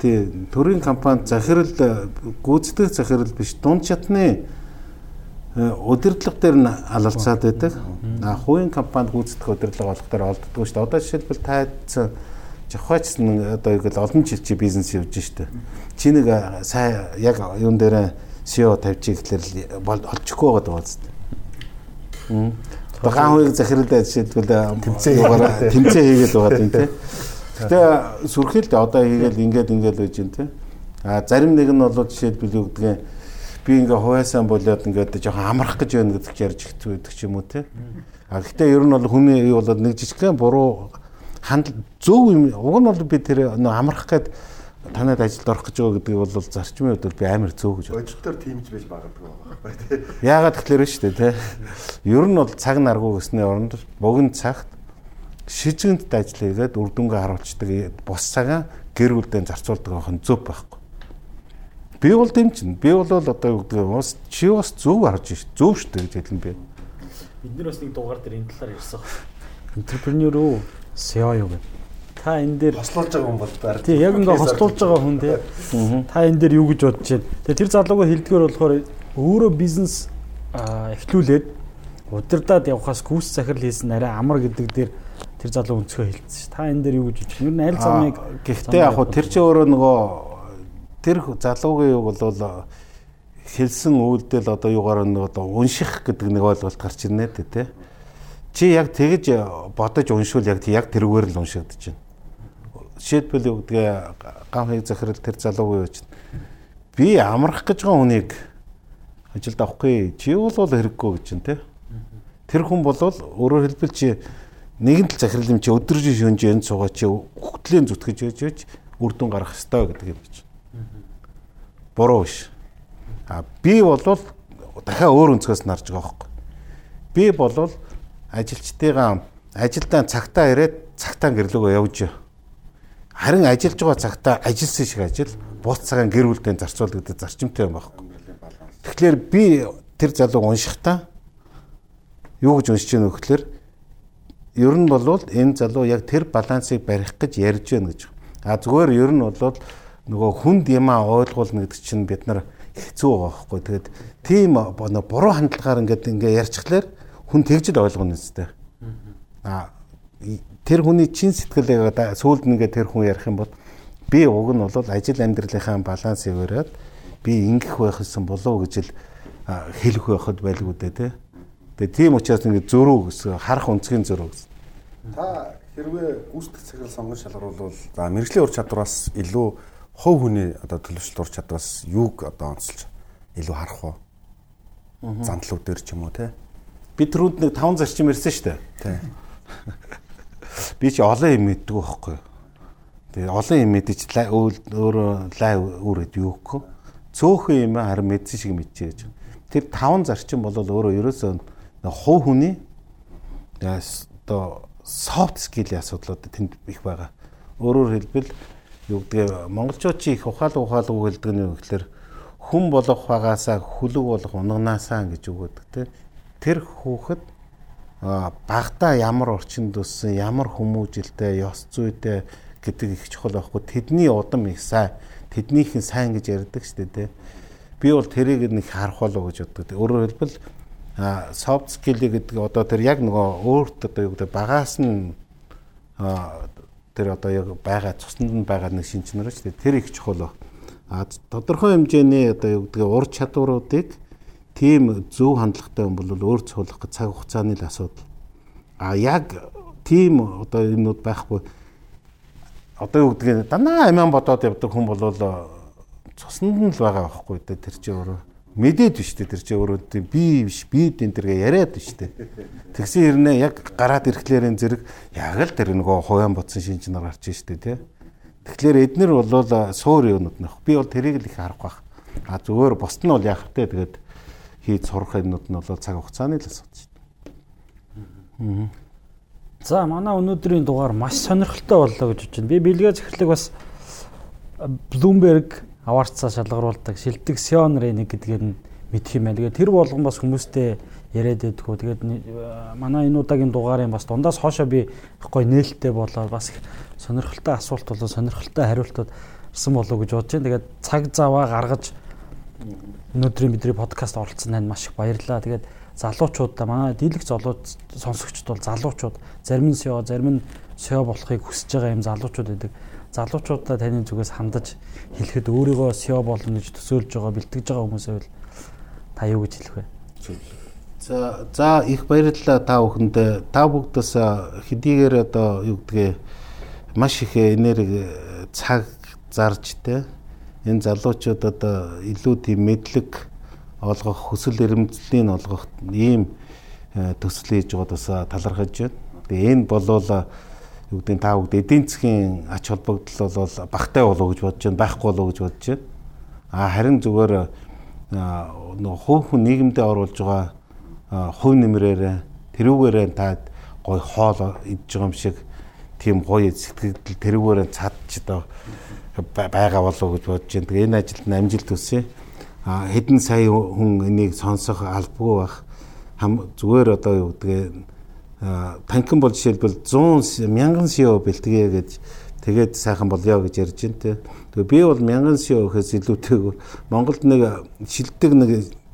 Тий, төрийн компанид захирал гүйцэтгэх захирал биш дунд чатны удирдлага дээр нь алалцаад байдаг. А хувийн компанид гүйцэтгэх удирдлага олох дээр олддоггүй шүү дээ. Одоо жишээлбэл та жавхаач одоо яг л олон жил чи бизнес явж штэ. Чи нэг сая яг юун дээр CEO тавьчих гэхэлэр олчихгүй байгаа даа зү. Багаан хувийг захирлаа жишээлбэл тэмцээ тэмцээ хийгээд байгаа юм тий. Гэтэ сүрхэлд одоо хийгээл ингээд ингээд байж юм тий. А зарим нэг нь бол жишээлбэл юу гэдгийг би ингээ хуваасан болоод ингээд жоохон амрах гэж байна гэдэг ярьж ихтэй байдаг ч юм уу тий. А гэтээ ер нь бол хүний юу болоод нэг жижигхэн буруу хандл зөв юм уг нь бол би тэр амрах гээд танад ажилд орох гэж байгаа гэдэг бол зарчмын хувьд би амар зөв гэж бодож. Өчтөр тиймж байж магадгүй байгаа тий. Яагаад тэгэхээр шүү дээ тий. Ер нь бол цаг наргуу гэсний оронд богино цагт шижгэнд ажил хийгээд үр дүнгээ харуулцдаг бос цагаа гэр бүлдээ зарцуулдаг байх нь зөв байхгүй. Би бол тийм чинь. Би бол одоо юу гэдэг нь бас чи бас зөв харж ш. Зөв шүү дээ гэж хэлэн би. Бид нар бас нэг дугаар дээр энэ талаар ярьсан. Энтерпренеур уу? SEO юу гэдэг та энэ дээр хослуулж байгаа хүн бол байр. Тий, яг ингээ хослуулж байгаа хүн тий. Та энэ дээр юу гэж бодож байна? Тэгээ тэр залууга хэлдгээр болохоор өөрөө бизнес эхлүүлээд удирдаад явхаас гүйс захирал хийсэн арай амар гэдэг дээр тэр залуу өнцгөө хэлсэн ш. Та энэ дээр юу гэж бодож байна? Ер нь аль замыг гэхдээ яг хуу тэр чи өөрөө нөгөө тэр залуугийн юу бол хэлсэн үйлдэл одоо юугаар нэг одоо унших гэдэг нэг ойлголт гарч ирнэ дээ тий. Чи яг тэгэж бодож уншвал яг яг тэрүүгээр л уншигдэж байна жишээлбэл юу гэдгээ гам хаяг захирал тэр залуугүй байж би амрах гэж байгаа хүнийг ажилд авахгүй. Чи бол хэрэггүй гэж чинь те. Тэр хүн бол өөрөөр хэлбэл чи нэгэн л захирал юм чи өдөржин шөнж энэ цугаа чи хөтлийн зүтгэж яж яж үр дүн гарах ёстой гэдэг юм чи. Буруу биш. А би бол дахиад өөр өнцгөөс нарж байгаа байхгүй би бол ажилчдыгаа ажилдаа цагтаа ирээд цагтаа гэрлөөгөө явж Харин ажиллаж байгаа цагтаа ажилсан шиг ажил бус цагаан гэр бүлдээ зарцуул гэдэг зарчимтай юм байхгүй. Тэгэхээр би тэр залууг уншихдаа юу гэж уншиж вэ гэхээр ер нь бол энэ залуу яг тэр балансыг барих гэж ярьж байна гэж. А зүгээр ер нь бол нөгөө хүнд юмаа ойлгуулна гэдэг чинь бид нар хэцүү байгаа байхгүй. Тэгээд тийм буруу хандлагаар ингээд ингээ ярьчихлаар хүн тэгж л ойлгоно үстэй. А тэр хүний чин сэтгэлээ сүүлд нэгээ тэр хүн ярих юм бол би уг нь бол ажил амьдралынхаа балансыг өрөөд би ингэх байх гэсэн болов гэж л хэлэх байхад байлгүй дээ тий. Тэгээ тийм учраас ингэ зөрүү гэсэн харах өнцгийн зөрүү гэсэн. Та хэрвээ гүйцэтгэх цагаар сонгон шалгаруулвал за мэрэгжлийн ур чадвараас илүү хов хүний одоо төлөвшөлт ур чадвараас юуг одоо онцолж илүү харах уу? Зандлууд дээр ч юм уу те. Би түрүүнд нэг 5 зарчим ирсэн шүү дээ. Тий. Би ч олон юм мэддэг байхгүй. Тэгээ олон юм мэдэж өөрөө лай үрээд юу гэхгүй. Цөөхөн юм харин мэдсэн шиг мэдчихэ гэж. Тэр 5 зарчим бол өөрөө ерөөсөө хов хүний одоо soft skill-ийн асуудлууд тэнд их байгаа. Өөрөөр хэлбэл юу гэдэг монголчууд чи их ухаал ухаал үг хэлдэг нь юу гэхээр хүн болох багаасаа хүлэг болох унгнаасаа гэж үгөөдөг те тэр хүүхэд багтаа ямар орчинд өссөн ямар хүмүүжилтэй ёс зүйтэй гэдэг их чухал байхгүй тэдний удам их сайн тэднийхэн сайн гэж ярьдаг шүү дээ те би бол тэрийг нэг харах болов гэж боддог өөрөөр хэлбэл soft skill гэдэг одоо тэр яг нөгөө өөрт одоо юу гэдэг багаас нь тэр одоо яг байгаа цуснд нь байгаа нэг шин чанар шүү дээ. Тэр их чухал. А тодорхой хэмжээний одоо юу гэдэг ур чадваруудыг тийм зөв хандлагатай хүн бол өөр цуулах цаг хугацааны л асуудал. А яг тийм одоо юмнууд байхгүй. Одоо юу гэдэг дандаа амиан бодоод явдаг хүн бол цуснд нь л байгаа байхгүй тэр чинь өөрөө. Мэдээд биш үү тэр чинь өөрөө би биш би энэ тэргээ яриад биш үү тэгсэн хэрнээ яг гараад ирэхлээрэн зэрэг яг л тэр нөгөө хувяан бодсон шинж нар гарч штэ тий Тэгэхээр эднэр бол суур юмуд нөх. Би бол тэрийг л их харах байх а зүгээр босд нь бол яг тэ тэгээд хийж сурах юмуд нь бол цаг хугацааны л асуудал штэ За манай өнөөдрийн дугаар маш сонирхолтой боллоо гэж бодож байна. Би бэлгээ захирлыг бас Bloomberg аваарцаа шалгаруулдаг шилдэг сионрын нэг гэдгээр нь мэдх юм байна. Тэгээд тэр болгон бас хүмүүстэй яриад байдгүй. Тэгээд манай энэ удаагийн дугаарын бас дундаас хоошо би ихгүй нээлттэй болоод бас сонирхолтой асуулт болоо сонирхолтой хариултууд ирсэн болов уу гэж бодож байна. Тэгээд цаг заваа гаргаж өнөөдрийн бидний подкаст оролцсон танд маш их баярлалаа. Тэгээд залуучуудаа манай дийлэх золууд сонсогчд бол залуучууд зарим нь SEO зарим нь SEO болохыг хүсэж байгаа юм залуучууд байдаг залуучуудаа таны зүгээс хандаж хэлэхэд өөрийгөө SEO болно гэж төсөөлж байгаа бэлтгэж байгаа хүмүүсээ бол та юу гэж хэлэх вэ? За за их баярлалаа та бүхэндээ. Та бүгдээс хэдийгээр одоо юу гэдгээ маш их энерги цаг зарж те энэ залуучууд одоо илүү тийм мэдлэг олгох хүсэл эрмэлзлийн олгох ийм э, төсөл хийж байгаад бас талархаж байна. Тэгээ энэ болвол юу гэдэг та бүгд эдийн засгийн ач холбогдол бол багтай болов гэж бодож байна байхгүй болов гэж бодож байна. А харин зүгээр нөгөө хувь хүн нийгэмдээ оруулж байгаа хувь нэмрээрээ тэрүүгээрээ та гой хоол идж байгаа юм шиг тийм гоё сэтгэл тэрүүгээрээ цадч одоо байгаа болов гэж бодож байна. Тэгээ энэ ажилд нь амжилт хүсье. А хэдэн сая хүн энийг сонсох албагүй бах зүгээр одоо юу гэдгийг танкин бол жишээлбэл 100 мянган SEO бэлтгээ гэж тэгээд сайхан болёо гэж ярьж байна те. Тэгээ би бол мянган SEO гэхээс илүүтэйгээр Монголд нэг шилдэг нэг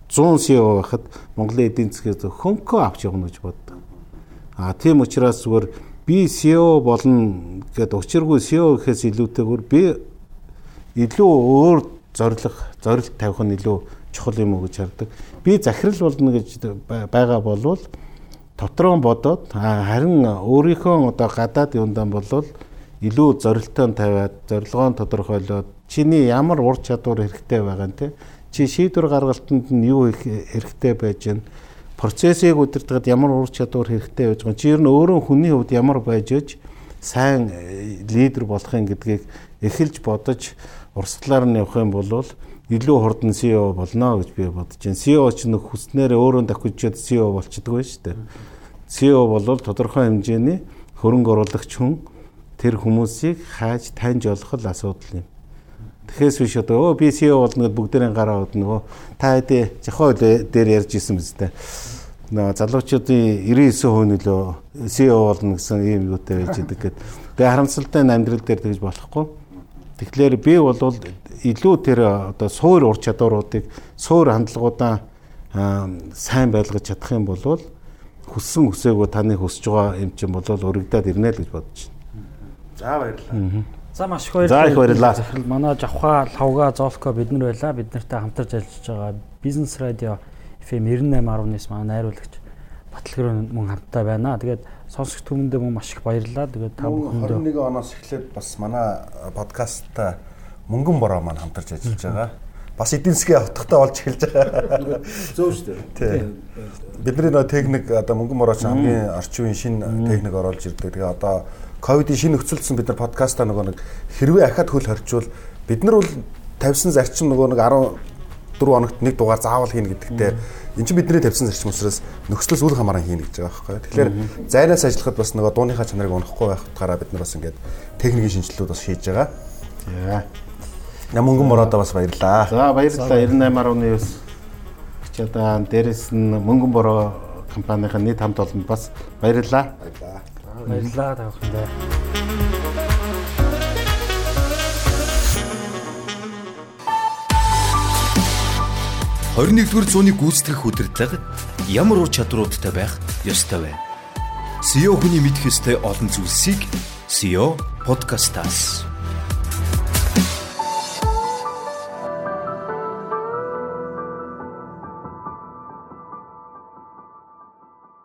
100 SEO байхад Монголын эдийн засгээс хөнкөө авч явна гэж боддог. А тийм учраас зүгээр би SEO болно гэд учиргүй SEO гэхээс илүүтэйгээр би илүү өөр зориг зорилт тавих нь илүү чухал юм уу гэж хардаг. Би захирал болно гэж байгаа болвол дотроо бодоод харин өөрийнхөө одоо гадаад юундаа болвол илүү зорилттой тавиад зорилгоо тодорхойлоод чиний ямар ур чадвар хэрэгтэй байгаа нь те чи шийдвэр гаргалтанд нь юу хэрэгтэй байж гэн процессыг удирдахад ямар ур чадвар хэрэгтэй байж байгаа чи ер нь өөрөө хүний хувьд ямар байж иж сайн э, лидер болох юм гэдгийг эхэлж бодож урсгалаар нь явах юм бол илүү хурдан CEO болно гэж би бодож байна. CEO ч нэг хүснээр өөрөө давхижчихэд CEO болчихдог байж шүү дээ. CEO бол тодорхой хэмжээний хөрөнгө оруулагч хүн тэр хүмүүсийг хааж таньж олох л асуудал юм. Тэгэхээс биш одоо өө би CEO болно гэд бүгдээрээ гараа од нөгөө та хэдий жахоо дээр ярьж исэн биз дээ. Нөгөө залуучуудын 99% нөлөө CEO болно гэсэн ийм юутай байж идэг гэд Тэгээ харамсалтай амьдрал дээр тэгж болохгүй. Тэгэхээр би бол илүү тэр одоо суур ур чадваруудыг суур хандлагуудаа сайн байлгаж чадах юм бол хүссэн хүсээгүй таны хүсэж байгаа юм чинь бол өргөдөөд ирнэ л гэж бодож байна. За баярлалаа. За маш их баярлалаа. За их баярлалаа. Захирал манай Жавха, Лавга, Золко бид нар байлаа. Бид нартай хамтарч ажиллаж байгаа Бизнес радио FM 98.9 манай найруулагч Батлагруу мөн хамтдаа байна. Тэгээд сонсогч түмэндээ мөн маш их баярлалаа. Тэгээд та бүхэндээ 21 оноос эхлээд бас манай подкастта мөнгөн бороо маань хамтарч ажиллаж байгаа. Бас эдийн засгийн утгатай болж эхэлж байгаа. Зөө шүү дээ. Бидний нөө техник одоо мөнгөн борооч хамгийн орчин үеийн шинэ техник оруулж ирдэг. Тэгээ одоо ковидын шинэ нөхцөлдсөн бид нар подкаста нөгөө нэг хэрвээ ахад хөл хорчвол бид нар бол тавьсан зарчим нөгөө нэг 14 хоногт нэг дугаар заавал хийнэ гэдэгтээ эн чинь бидний тавьсан зарчим учраас нөхцлөөс үл хамааран хийнэ гэж байгаа байхгүй. Тэгэхээр зайнаас ажиллахад бас нөгөө дууныхаа чанарыг унахгүй байх утгаараа бид нар бас ингээд техникийн шинжилгүүд бас хийж байгаа. За. Я мөнгөн бороо бас баярлаа. За баярлалаа 98.9 чадаа дээрэс нь мөнгөн бороо компанийн нийт хамт олонд бас баярлалаа. Баярлаа. баярлалаа та 21-р зууны гүйцэтгэх удирдлага ямар ур чадруудтай байх ёстой вэ? CEO хүний мэдэх ёстой олон зүйлсийг CEO подкастаас